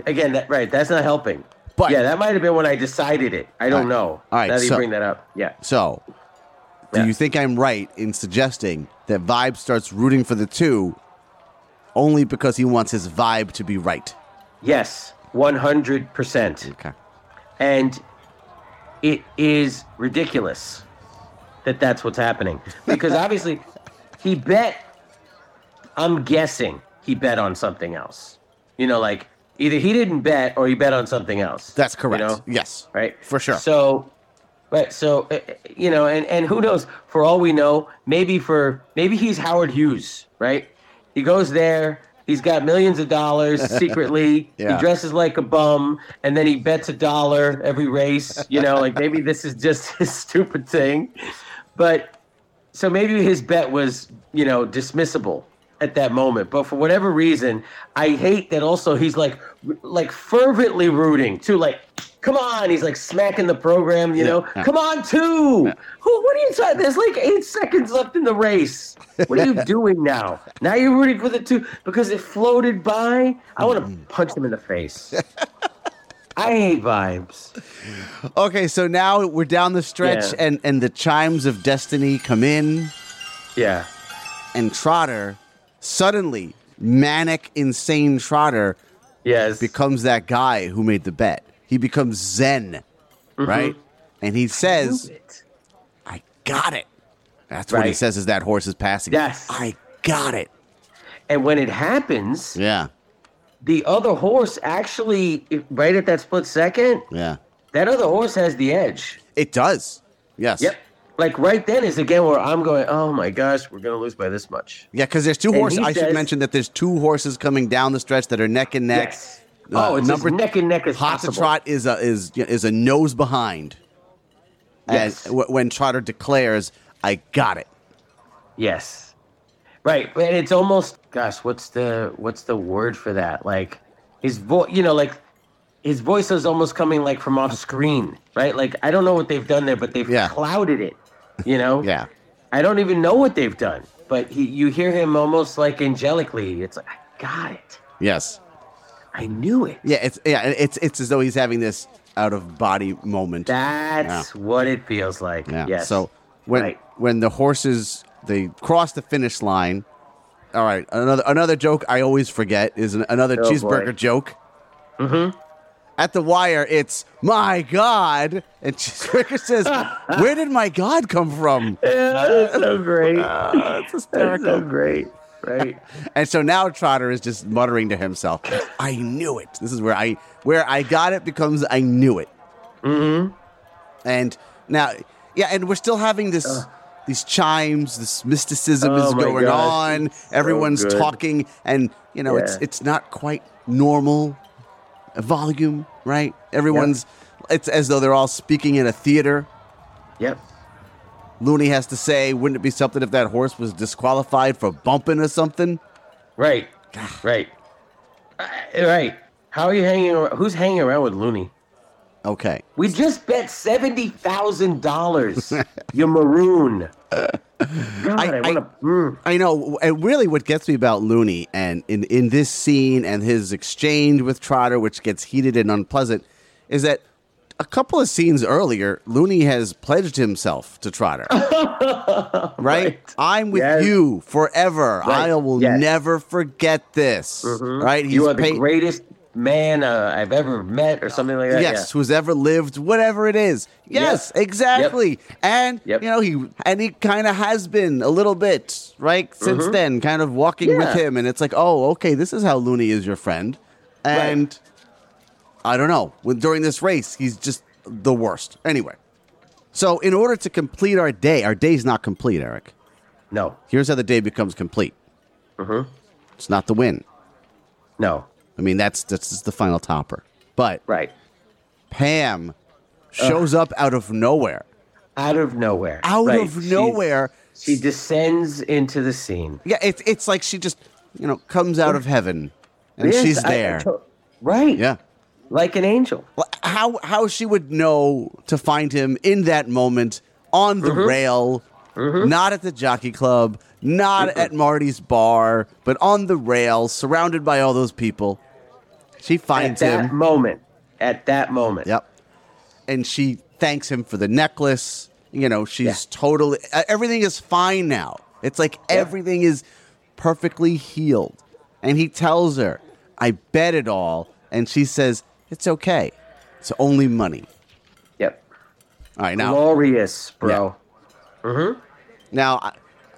Again, that right. That's not helping. But- yeah, that might have been when I decided it. I don't All right. know. All right, Now that you bring that up. Yeah. So, do Yeah. you think I'm right in suggesting that Vibe starts rooting for the two only because he wants his vibe to be right? Yes. One hundred percent. Okay. And it is ridiculous that that's what's happening because obviously he bet. I'm guessing he bet on something else. You know, like either he didn't bet or he bet on something else. That's correct. You know? Yes. right? For sure. So, right. So, uh, you know, and and who knows? For all we know, maybe for maybe he's Howard Hughes, right? He goes there. He's got millions of dollars secretly. Yeah. He dresses like a bum, and then he bets a dollar every race. You know, like maybe this is just his stupid thing. But so maybe his bet was, you know, dismissible at that moment. But for whatever reason, I hate that also he's like like fervently rooting too, like, come on, he's like smacking the program, you know, come on two. Who what are you trying? There's like eight seconds left in the race. What are you doing now? Now you're rooting for the two because it floated by. I want to mm-hmm. punch him in the face. I hate vibes. Okay, so now we're down the stretch, Yeah. and and the chimes of destiny come in, Yeah. and Trotter suddenly manic, insane Trotter Yes. becomes that guy who made the bet. He becomes Zen, Mm-hmm. right? And he says, it. "I got it." That's what he says as that horse is passing. Yes. I got it. And when it happens, Yeah, the other horse actually, right at that split second, yeah. that other horse has the edge. It does. Yes. Yep. Like right then is again where I'm going, oh my gosh, we're going to lose by this much. Yeah, because there's two And horses. I should mention that there's two horses coming down the stretch that are neck and neck. Yes. Uh, oh, it's number- neck and neck as Hot to possible. Trot is a is is a nose behind. Yes. W- when Trotter declares, "I got it," Yes. Right. And it's almost gosh, what's the what's the word for that? Like his voice, you know, like his voice is almost coming like from off screen, right? Like I don't know what they've done there, but they've Yeah. clouded it. You know? yeah, I don't even know what they've done, but he, you hear him almost like angelically. It's like, I got it. yes, I knew it. yeah. It's yeah. It's it's as though he's having this out of body moment. That's what it feels like. yeah. Yes. So when Right. when the horses they cross the finish line. All right, another another joke I always forget is an, another Oh, cheeseburger boy. joke. Mm-hmm. At the wire, it's my God, and cheeseburger says, "Where did my God come from?" yeah, that's so great. That's That's hysterical. so great. Right. And so now Trotter is just muttering to himself, "I knew it." This is where I where I got it becomes I knew it. Mm-hmm. And now, yeah, and we're still having this. These chimes, this mysticism Oh is going gosh, on. it's so Everyone's good. talking, and you know it's Yeah. it's not quite normal volume, right? Everyone's it's as though they're all speaking in a theater. Yep. Looney has to say, "Wouldn't it be something if that horse was disqualified for bumping or something?" Right. right. Uh, right. How are you hanging around? Who's hanging around with Looney? Okay, We just bet seventy thousand dollars. you maroon. God, I, I- want to. Mm. I know. And really, what gets me about Looney and in, in this scene and his exchange with Trotter, which gets heated and unpleasant, is that a couple of scenes earlier, Looney has pledged himself to Trotter. right? Right. I'm with Yes. you forever. Right. I will Yes. never forget this. Right? you are the paid- greatest man uh, I've ever met, or something like that. Yes, who's ever lived, whatever it is. Yes, Yep. exactly. And Yep. you know he and he kind of has been a little bit right since then, kind of walking with Mm-hmm. Him, and it's like, oh, okay, this is how Looney is your friend, and I don't know. When during this race, he's just the worst. Anyway, So, in order to complete our day, our day's not complete, Eric. No. Here's how the day becomes complete. Mhm. It's not the win. No. I mean, that's that's just the final topper. But Right. Pam shows up out of nowhere. Out of nowhere. Out Right. of She's- nowhere. She descends into the scene. Yeah, it's it's like she just you know comes out of heaven and she's I- I there. to- right. yeah. Like an angel. How how she would know to find him in that moment on the mm-hmm. rail, mm-hmm. not at the jockey club, not mm-hmm. at Marty's bar, but on the rail, surrounded by all those people. She finds him At that him. moment. At that moment. Yep. And she thanks him for the necklace. You know, she's Yeah. totally everything is fine now. It's like everything is perfectly healed. And he tells her, "I bet it all." And she says, "It's okay. It's only money." Yep. All right, now Glorious, bro. Mm-hmm. now I,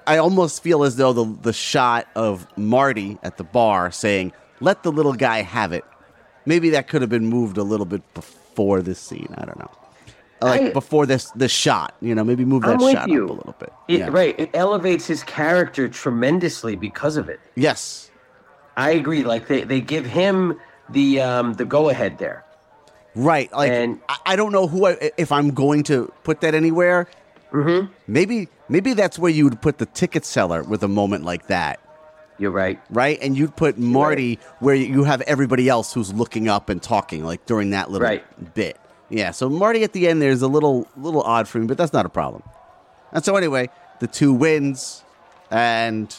I almost feel as though the the shot of Marty at the bar saying, "Let the little guy have it." Maybe that could have been moved a little bit before this scene. I don't know. Like I- before this this shot, you know, maybe move that shot you. up a little bit. It- Yeah. Right. It elevates his character tremendously because of it. Yes. I agree. Like they, they give him the um the go ahead there. Right. Like And- I, I don't know who I, if I'm going to put that anywhere. Mm-hmm. Maybe maybe that's where you would put the ticket seller with a moment like that. You're right. right? And you'd put Marty where you have everybody else who's looking up and talking, like during that little Right. bit. Yeah, so Marty at the end there's a little little odd for me, but that's not a problem. And so anyway, the two wins, and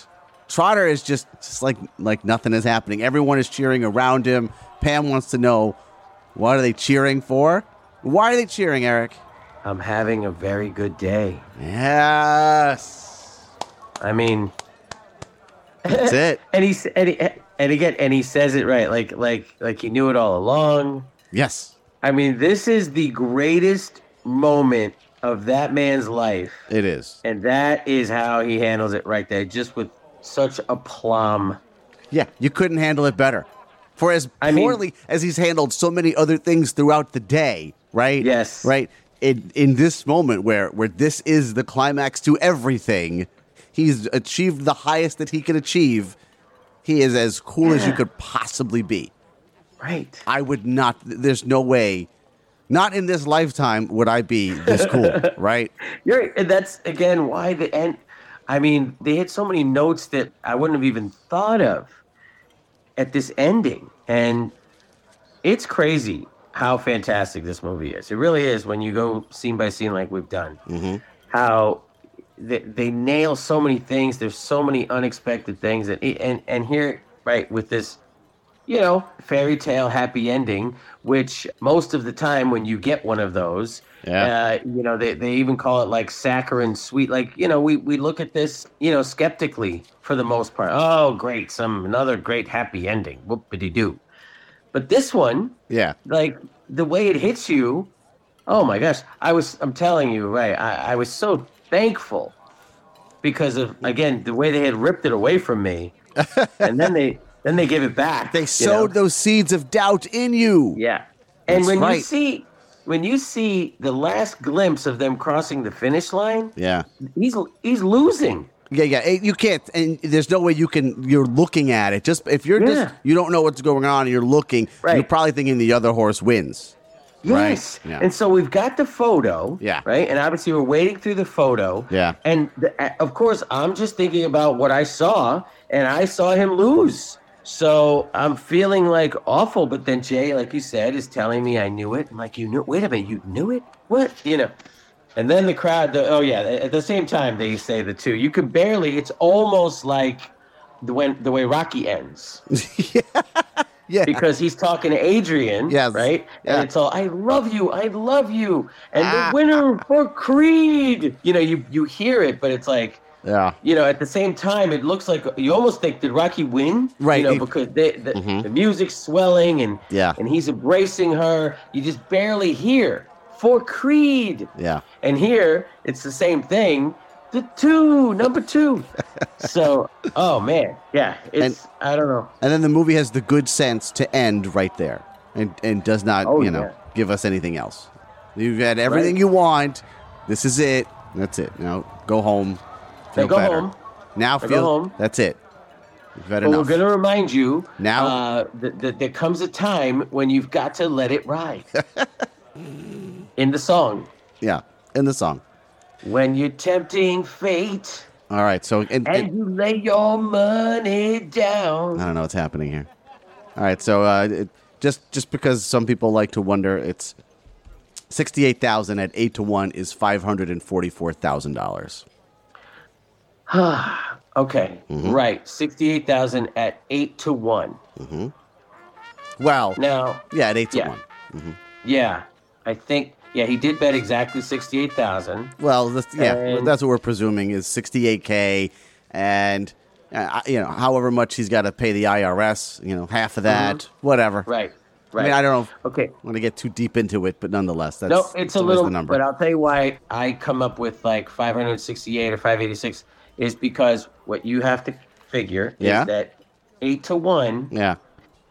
Trotter is just just like like nothing is happening. Everyone is cheering around him. Pam wants to know what are they cheering for? Why are they cheering, Eric? I'm having a very good day. Yes, I mean, that's it. and he and, he, and again, and he says it right, like like like he knew it all along. Yes, I mean, this is the greatest moment of that man's life, it is. and that is how he handles it right there, just with such aplomb. Yeah, you couldn't handle it better. For as I mean- poorly as he's handled so many other things throughout the day, right? Yes. Right. In in this moment where where this is the climax to everything, he's achieved the highest that he can achieve. He is as cool as you could possibly be. Right. I would not. There's no way. Not in this lifetime would I be this cool, right? You're, and that's again why the end. I mean, they hit so many notes that I wouldn't have even thought of at this ending, and it's crazy how fantastic this movie is. It really is when you go scene by scene like we've done. Mm-hmm. How they, they nail so many things. There's so many unexpected things, and and and here, right, with this you know, fairy tale happy ending, which most of the time when you get one of those, Yeah. uh, you know, they, they even call it like saccharine sweet. Like, you know, we, we look at this, you know, skeptically for the most part. Oh, great. Some another great happy ending. Whoopity doo. But this one, Yeah. like the way it hits you, oh my gosh. I was, I'm telling you, right. I, I was so thankful because of, again, the way they had ripped it away from me. and then they, then they give it back. They you know? sowed those seeds of doubt in you. Yeah. And That's when you see when you see the last glimpse of them crossing the finish line, Yeah. he's he's losing. Yeah, yeah. You can't, and there's no way you can. You're looking at it. Just if you're Yeah. just, you don't know what's going on, and you're looking. Right. You're probably thinking the other horse wins. Right, Yes. yeah. And so we've got the photo. Yeah. Right. And obviously we're waiting through the photo. Yeah. And the, of course, I'm just thinking about what I saw, and I saw him lose. So I'm feeling like awful. But then Jay, like you said, is telling me I knew it. I'm like, you knew? Wait a minute, you knew it? What? You know. And then the crowd. The, oh yeah. At the same time, they say the two. You could barely. It's almost like the when the way Rocky ends Yeah. yeah. because he's talking to Adrian, Yes. right? Yeah. And it's all, I love you, I love you, and Ah. the winner for Creed. You know, you you hear it, but it's like, yeah. you know, at the same time, it looks like you almost think did Rocky win, Right, You know, because they, the, mm-hmm. the music's swelling and Yeah. and he's embracing her. You just barely hear for Creed, Yeah. and here it's the same thing. The two, number two. so, oh man, yeah, it's I don't know. And then the movie has the good sense to end right there, and and does not, Oh, you know, give us anything else. You've had everything Right. you want. This is it. That's it. Now go home. Feel go better. home. Now Now feel. home. That's it. But enough. we're going to remind you Now- uh, that, that there comes a time when you've got to let it ride. In the song, yeah, in the song. when you're tempting fate All right. So and, and and- you lay your money down. I don't know what's happening here. All right. So uh, it, just just because some people like to wonder, it's sixty-eight thousand at eight to one is five hundred and forty-four thousand dollars. Okay, Mm-hmm. right. 68,000 at 8 to 1. Well, Now, yeah, at eight to Yeah. one. yeah, I think, yeah, he did bet exactly 68,000. Well, that's, yeah, And- that's what we're presuming is 68k, and uh, you know, however much he's got to pay the IRS, you know, half of that, whatever. Mm-hmm. Right, I right. mean, I don't know. If Okay. I want to get too deep into it, but nonetheless, that's No, it's a little, the number. but I'll tell you why I come up with like 568 or 586 is because what you have to figure Yeah. is that 8 to 1 yeah,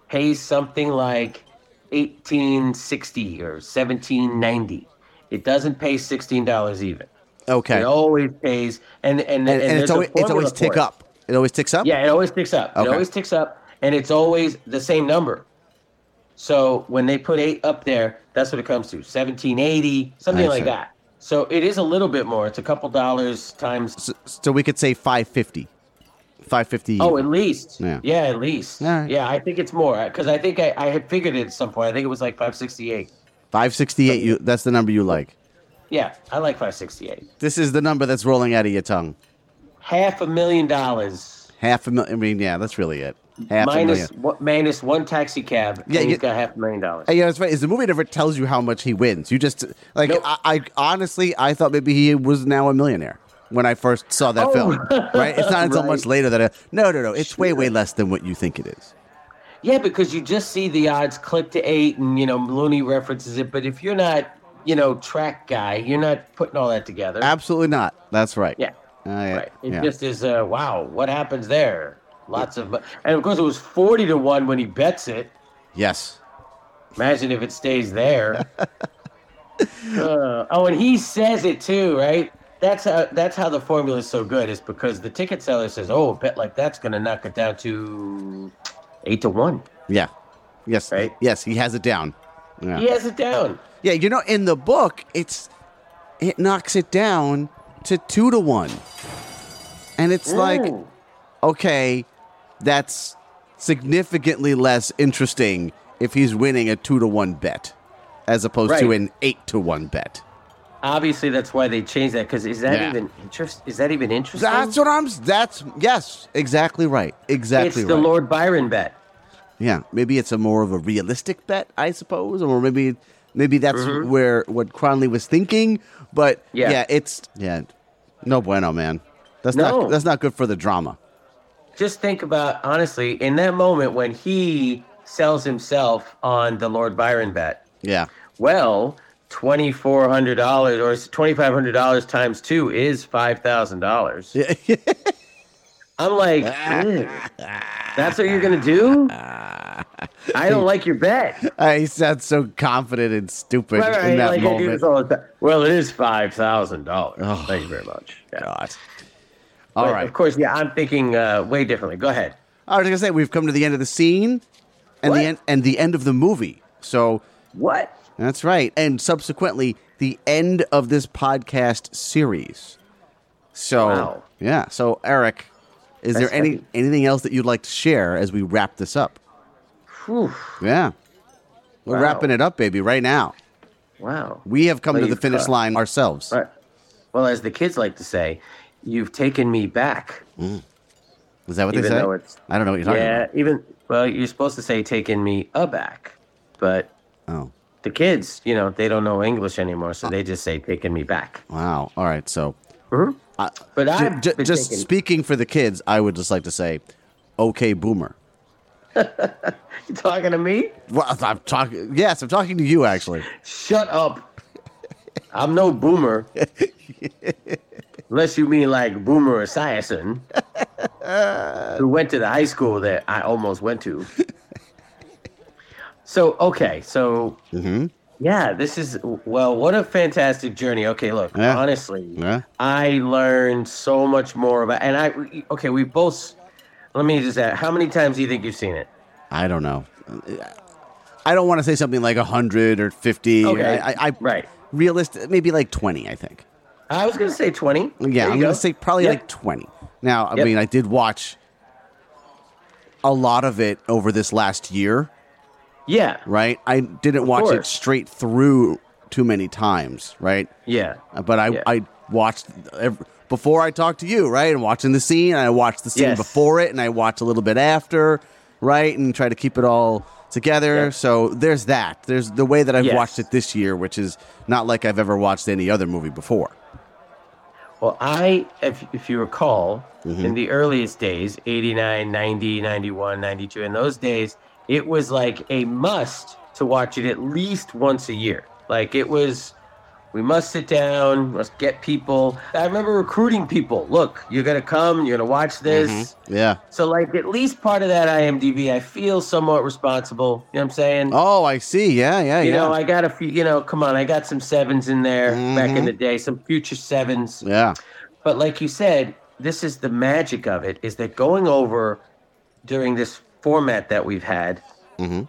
pays something like 1860 or 1790. It doesn't pay $16 even. okay, It always pays, and and, and, and, there's it's always it's always tick it. up. It always ticks up. Yeah, it always ticks up. Okay. It always ticks up, and it's always the same number. So when they put eight up there, that's what it comes to seventeen eighty, something like that. So it is a little bit more. It's a couple dollars times. So, so we could say 550. 550. Oh, at least. Yeah. Yeah, at least. Right. Yeah, I think it's more because I think I, I had figured it at some point. I think it was like five sixty eight. 568. You that's the number you like. Yeah, I like five sixty eight. This is the number that's rolling out of your tongue. Half a million dollars Half a million. I mean, yeah, that's really it. Half a minus million. one, minus one taxi cab. Yeah, Yeah, and you- he's got half a million dollars. Yeah, that's right. Is the movie never tells you how much he wins? You just like Nope. I, I honestly I thought maybe he was now a millionaire when I first saw that Oh. film. Right? It's not until Right. much later that I, no, no, no. It's way, way less than what you think it is. Yeah, because you just see the odds click to eight, and you know Looney references it. But if you're not, you know, track guy, you're not putting all that together. Absolutely not. That's right. Yeah, Uh, yeah. right. It yeah. just is. Uh, wow, what happens there? Lots of, and of course it was forty to one when he bets it. yes. Imagine if it stays there. uh, oh, and he says it too, right? That's how that's how the formula is so good. Is because the ticket seller says, "Oh, a bet like that's going to knock it down to eight to one." Yeah. Yes. Right? Yes. He has it down. Yeah. He has it down. Yeah. You know, in the book, it's it knocks it down to two to one, and it's like. Okay, that's significantly less interesting if he's winning a two to one bet as opposed to an eight to one bet. Obviously, that's why they changed that. Because is that Yeah. even interest? Is that even interesting? That's what I'm. That's yes, exactly right. Exactly it's the right. Lord Byron bet. yeah, maybe it's a more of a realistic bet, I suppose, or maybe maybe that's where what Cronley was thinking. But yeah. Mm-hmm. Yeah. it's yeah, no bueno, man. That's No. not that's not good for the drama. Just think about honestly in that moment when he sells himself on the Lord Byron bet. Yeah, Well, twenty four hundred dollars or twenty five hundred dollars times two is five thousand dollars. I'm like, that's what you're gonna do? I don't like your bet. Uh, he sounds so confident and stupid Right, in that like moment. this all the time. Well, it is five thousand dollars. Oh, Thank you very much. Yeah. God. All But, right. Of course, yeah. I'm thinking uh, way differently. Go ahead. I was gonna say we've come to the end of the scene, and What? the end and the end of the movie. So What? that's right, and subsequently the end of this podcast series. So Wow. yeah. So Eric, is That's there any heavy. anything else that you'd like to share as we wrap this up? Whew. Yeah, we're Wow. wrapping it up, baby, right now. Wow. We have come Well, to the finish cut. line ourselves. Right. Well, as the kids like to say, you've taken me back. Mm. Is that what they Even say? it's- I don't know what you're talking about. Yeah. Even well, you're supposed to say taken me aback, but. Oh, the kids, you know, they don't know English anymore, so ah. they just say taken me back. wow. All right. So mm-hmm. But I've ju- been just taken- speaking for the kids, I would just like to say, "Okay, boomer." You talking to me? Well, I'm talking. Yes, I'm talking to you actually. Shut up. I'm no boomer. Unless you mean like Boomer Esiason, who went to the high school that I almost went to. So, okay, so mm-hmm. Yeah, this is well, what a fantastic journey. Okay, look, Yeah. honestly, Yeah. I learned so much more about, and I okay, we both. Let me just ask, how many times do you think you've seen it? I don't know. I don't want to say something like 100 or 50. Okay, I, I, I right. Realistic, maybe like 20, I think. I was gonna say twenty. Yeah, I'm going to say probably Yep. like 20. Now, I Yep. mean, I did watch a lot of it over this last year, yeah, right? I didn't watch it straight through too many times, right? yeah, Uh, But I, Yeah. I watched ev before I talked to you, right? And watching the scene, and I watched the scene Yes. before it, and I watched a little bit after, right? And try to keep it all together. Yeah. So there's that. There's the way that I've Yes. watched it this year, which is not like I've ever watched any other movie before. Well, I, if, if you recall, Mm-hmm. in the earliest days, 89, 90, 91, 92, in those days, it was like a must to watch it at least once a year. Like it was, we must sit down, must get people. I remember recruiting people. Look, you're going to come, you're going to watch this. Yeah. So, like, at least part of that IMDb, I feel somewhat responsible. You know what I'm saying? Oh, I see. Yeah, yeah, you yeah. know, I got a few, you know, come on, I got some sevens in there back Mm-hmm. in the day, some future sevens. yeah. But like you said, this is the magic of it is that going over during this format that we've had, Mm-hmm.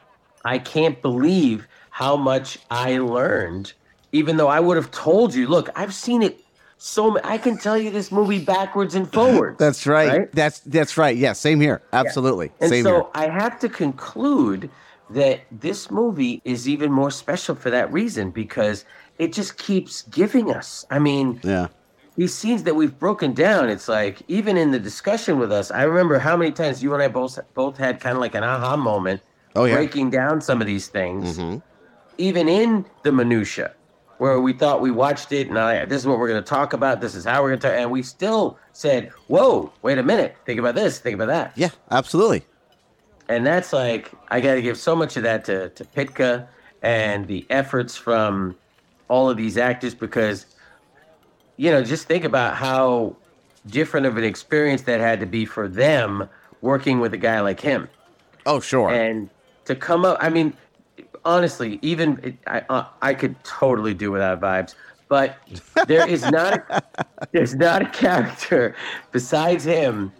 I can't believe how much I learned, even though I would have told you, look, I've seen it so I can tell you this movie backwards and forwards. That's right. Right? That's that's right. Yeah, same here. Absolutely. And Same so here. I have to conclude that this movie is even more special for that reason because it just keeps giving us. I mean, Yeah. these scenes that we've broken down, it's like even in the discussion with us, I remember how many times you and I both both had kind of like an aha moment Oh yeah. breaking down some of these things, Mhm. even in the minutia, where we thought we watched it and I, this is what we're going to talk about. This is how we're going to talk, and we still said, "Whoa, wait a minute! Think about this. Think about that." Yeah, absolutely. and that's like I got to give so much of that to to Pytka and the efforts from all of these actors because you know just think about how different of an experience that had to be for them working with a guy like him Oh, sure. and to come up i mean honestly even it, i uh, i could totally do without vibes but there is not a, there's not a character besides him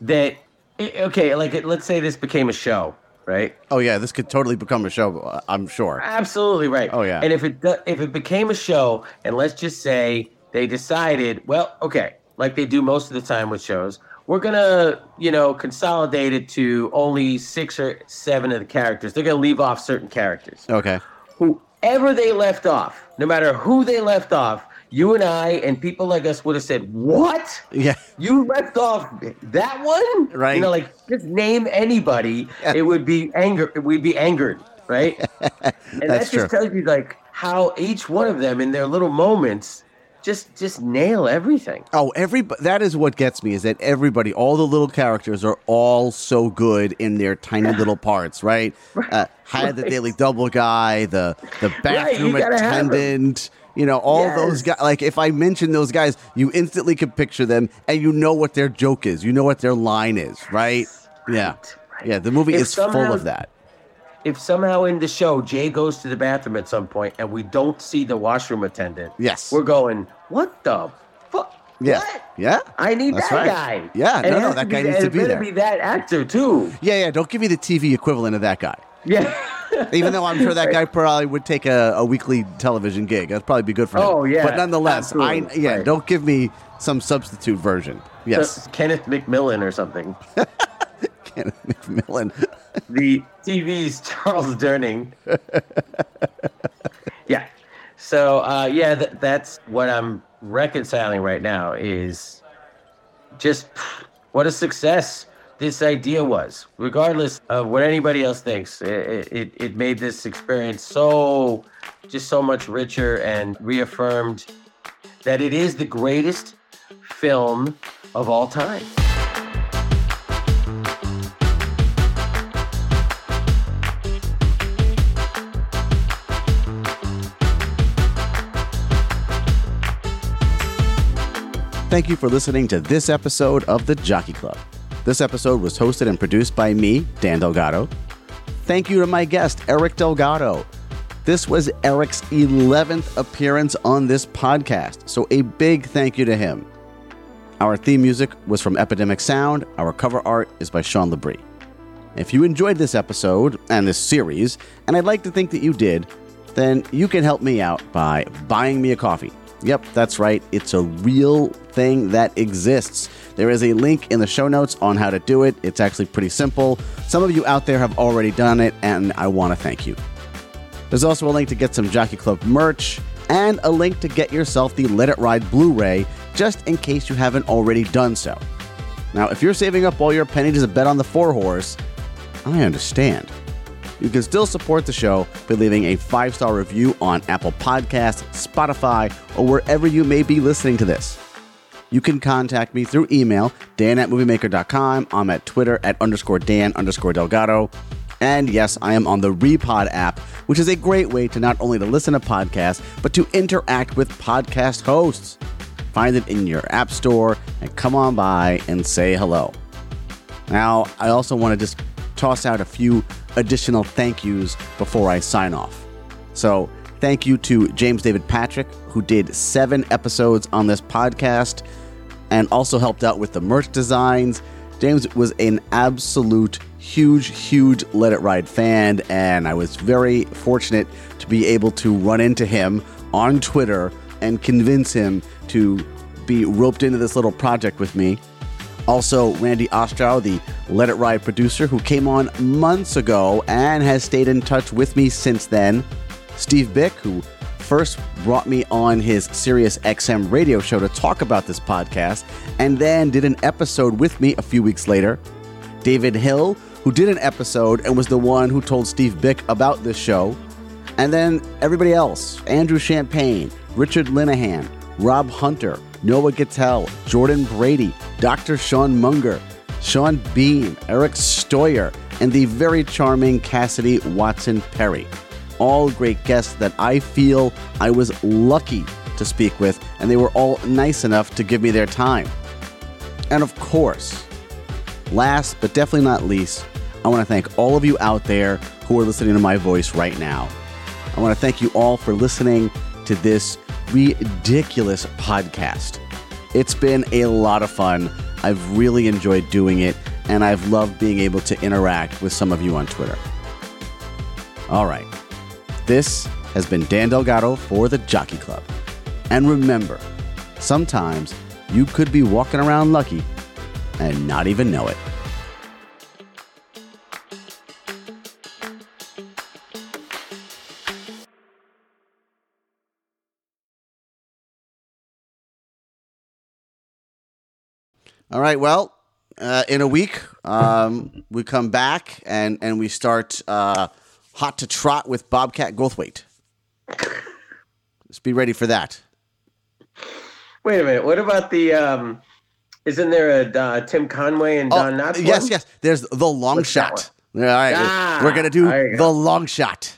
that okay like it, let's say this became a show right oh yeah, this could totally become a show. uh, I'm sure. absolutely right Oh, yeah. and if it if it became a show and let's just say they decided well okay like they do most of the time with shows we're gonna you know consolidate it to only six or seven of the characters they're gonna leave off certain characters Okay. whoever they left off no matter who they left off you and i and people like us would have said what Yeah. you left off that one Right. you know like just name anybody Yeah. it would be anger we'd be angered right and that just tells you like how each one of them in their little moments just just nail everything Oh, every that is what gets me is that everybody, all the little characters, are all so good in their tiny little parts, right? Uh, had the daily double guy, the the bathroom gotta attendant, you know, all those guys. Like if I mention those guys, you instantly can picture them, and you know what their joke is, you know what their line is, right? Yeah, right. yeah. The movie If is full of that. If somehow in the show Jay goes to the bathroom at some point and we don't see the washroom attendant, Yes. we're going, what the fuck? Yeah, What? yeah. I need That's that right. guy. Yeah, And no, no, that guy be, needs to be there. be that actor too. Yeah, yeah. Don't give me the TV equivalent of that guy. Yeah. Even though I'm sure that guy probably would take a, a weekly television gig. That'd probably be good for him. Oh, yeah, But nonetheless, I yeah, right. don't give me some substitute version. Yes. Uh, Kenneth McMillan or something. Kenneth McMillan. the TV's Charles Durning. yeah. So uh, yeah, th- that's what I'm reconciling right now is just what a success this idea was. Regardless of what anybody else thinks, it, it, it made this experience so just so much richer and reaffirmed that it is the greatest film of all time. Thank you for listening to this episode of The Jockey Club. This episode was hosted and produced by me, Dan Delgado. Thank you to my guest, Eric Delgado. This was Eric's 11th appearance on this podcast, so a big thank you to him. Our theme music was from Epidemic Sound. Our cover art is by Sean Labrie. If you enjoyed this episode and this series, and I'd like to think that you did, then you can help me out by buying me a coffee. Yep, that's right. It's a real thing that exists. There is a link in the show notes on how to do it. It's actually pretty simple. Some of you out there have already done it, and I want to thank you. There's also a link to get some Jockey Club merch and a link to get yourself the Let It Ride Blu ray just in case you haven't already done so. Now, if you're saving up all your pennies to bet on the four horse, I understand. You can still support the show by leaving a five star review on Apple Podcasts, Spotify, or wherever you may be listening to this. You can contact me through email, dan at moviemaker.com. I'm at Twitter at underscore Dan underscore Delgado. And yes, I am on the Repod app, which is a great way to not only to listen to podcasts, but to interact with podcast hosts. Find it in your app store and come on by and say hello. Now, I also want to just toss out a few additional thank yous before I sign off. So, thank you to James David Patrick, who did seven episodes on this podcast and also helped out with the merch designs. James was an absolute huge, huge Let It Ride fan, and I was very fortunate to be able to run into him on Twitter and convince him to be roped into this little project with me. Also, Randy Ostrow, the Let It Ride producer, who came on months ago and has stayed in touch with me since then. Steve Bick, who first brought me on his Sirius XM radio show to talk about this podcast, and then did an episode with me a few weeks later. David Hill, who did an episode and was the one who told Steve Bick about this show. And then everybody else Andrew Champagne, Richard Linehan, Rob Hunter, Noah Gittell, Jordan Brady, Dr. Sean Munger, Sean Bean, Eric Stoyer, and the very charming Cassidy Watson Perry. All great guests that I feel I was lucky to speak with, and they were all nice enough to give me their time. And of course, last but definitely not least, I want to thank all of you out there who are listening to my voice right now. I want to thank you all for listening to this ridiculous podcast. It's been a lot of fun. I've really enjoyed doing it, and I've loved being able to interact with some of you on Twitter. All right. This has been Dan Delgado for the Jockey Club. And remember, sometimes you could be walking around lucky and not even know it. All right. Well, uh, in a week, um, we come back and, and we start uh, Hot to Trot with Bobcat Goldthwait. Just be ready for that. Wait a minute. What about the? Um, isn't there a uh, Tim Conway and Don Knotts? Oh, yes, one? yes. There's the long What's shot. All right, Ah, we're gonna do the go. long shot.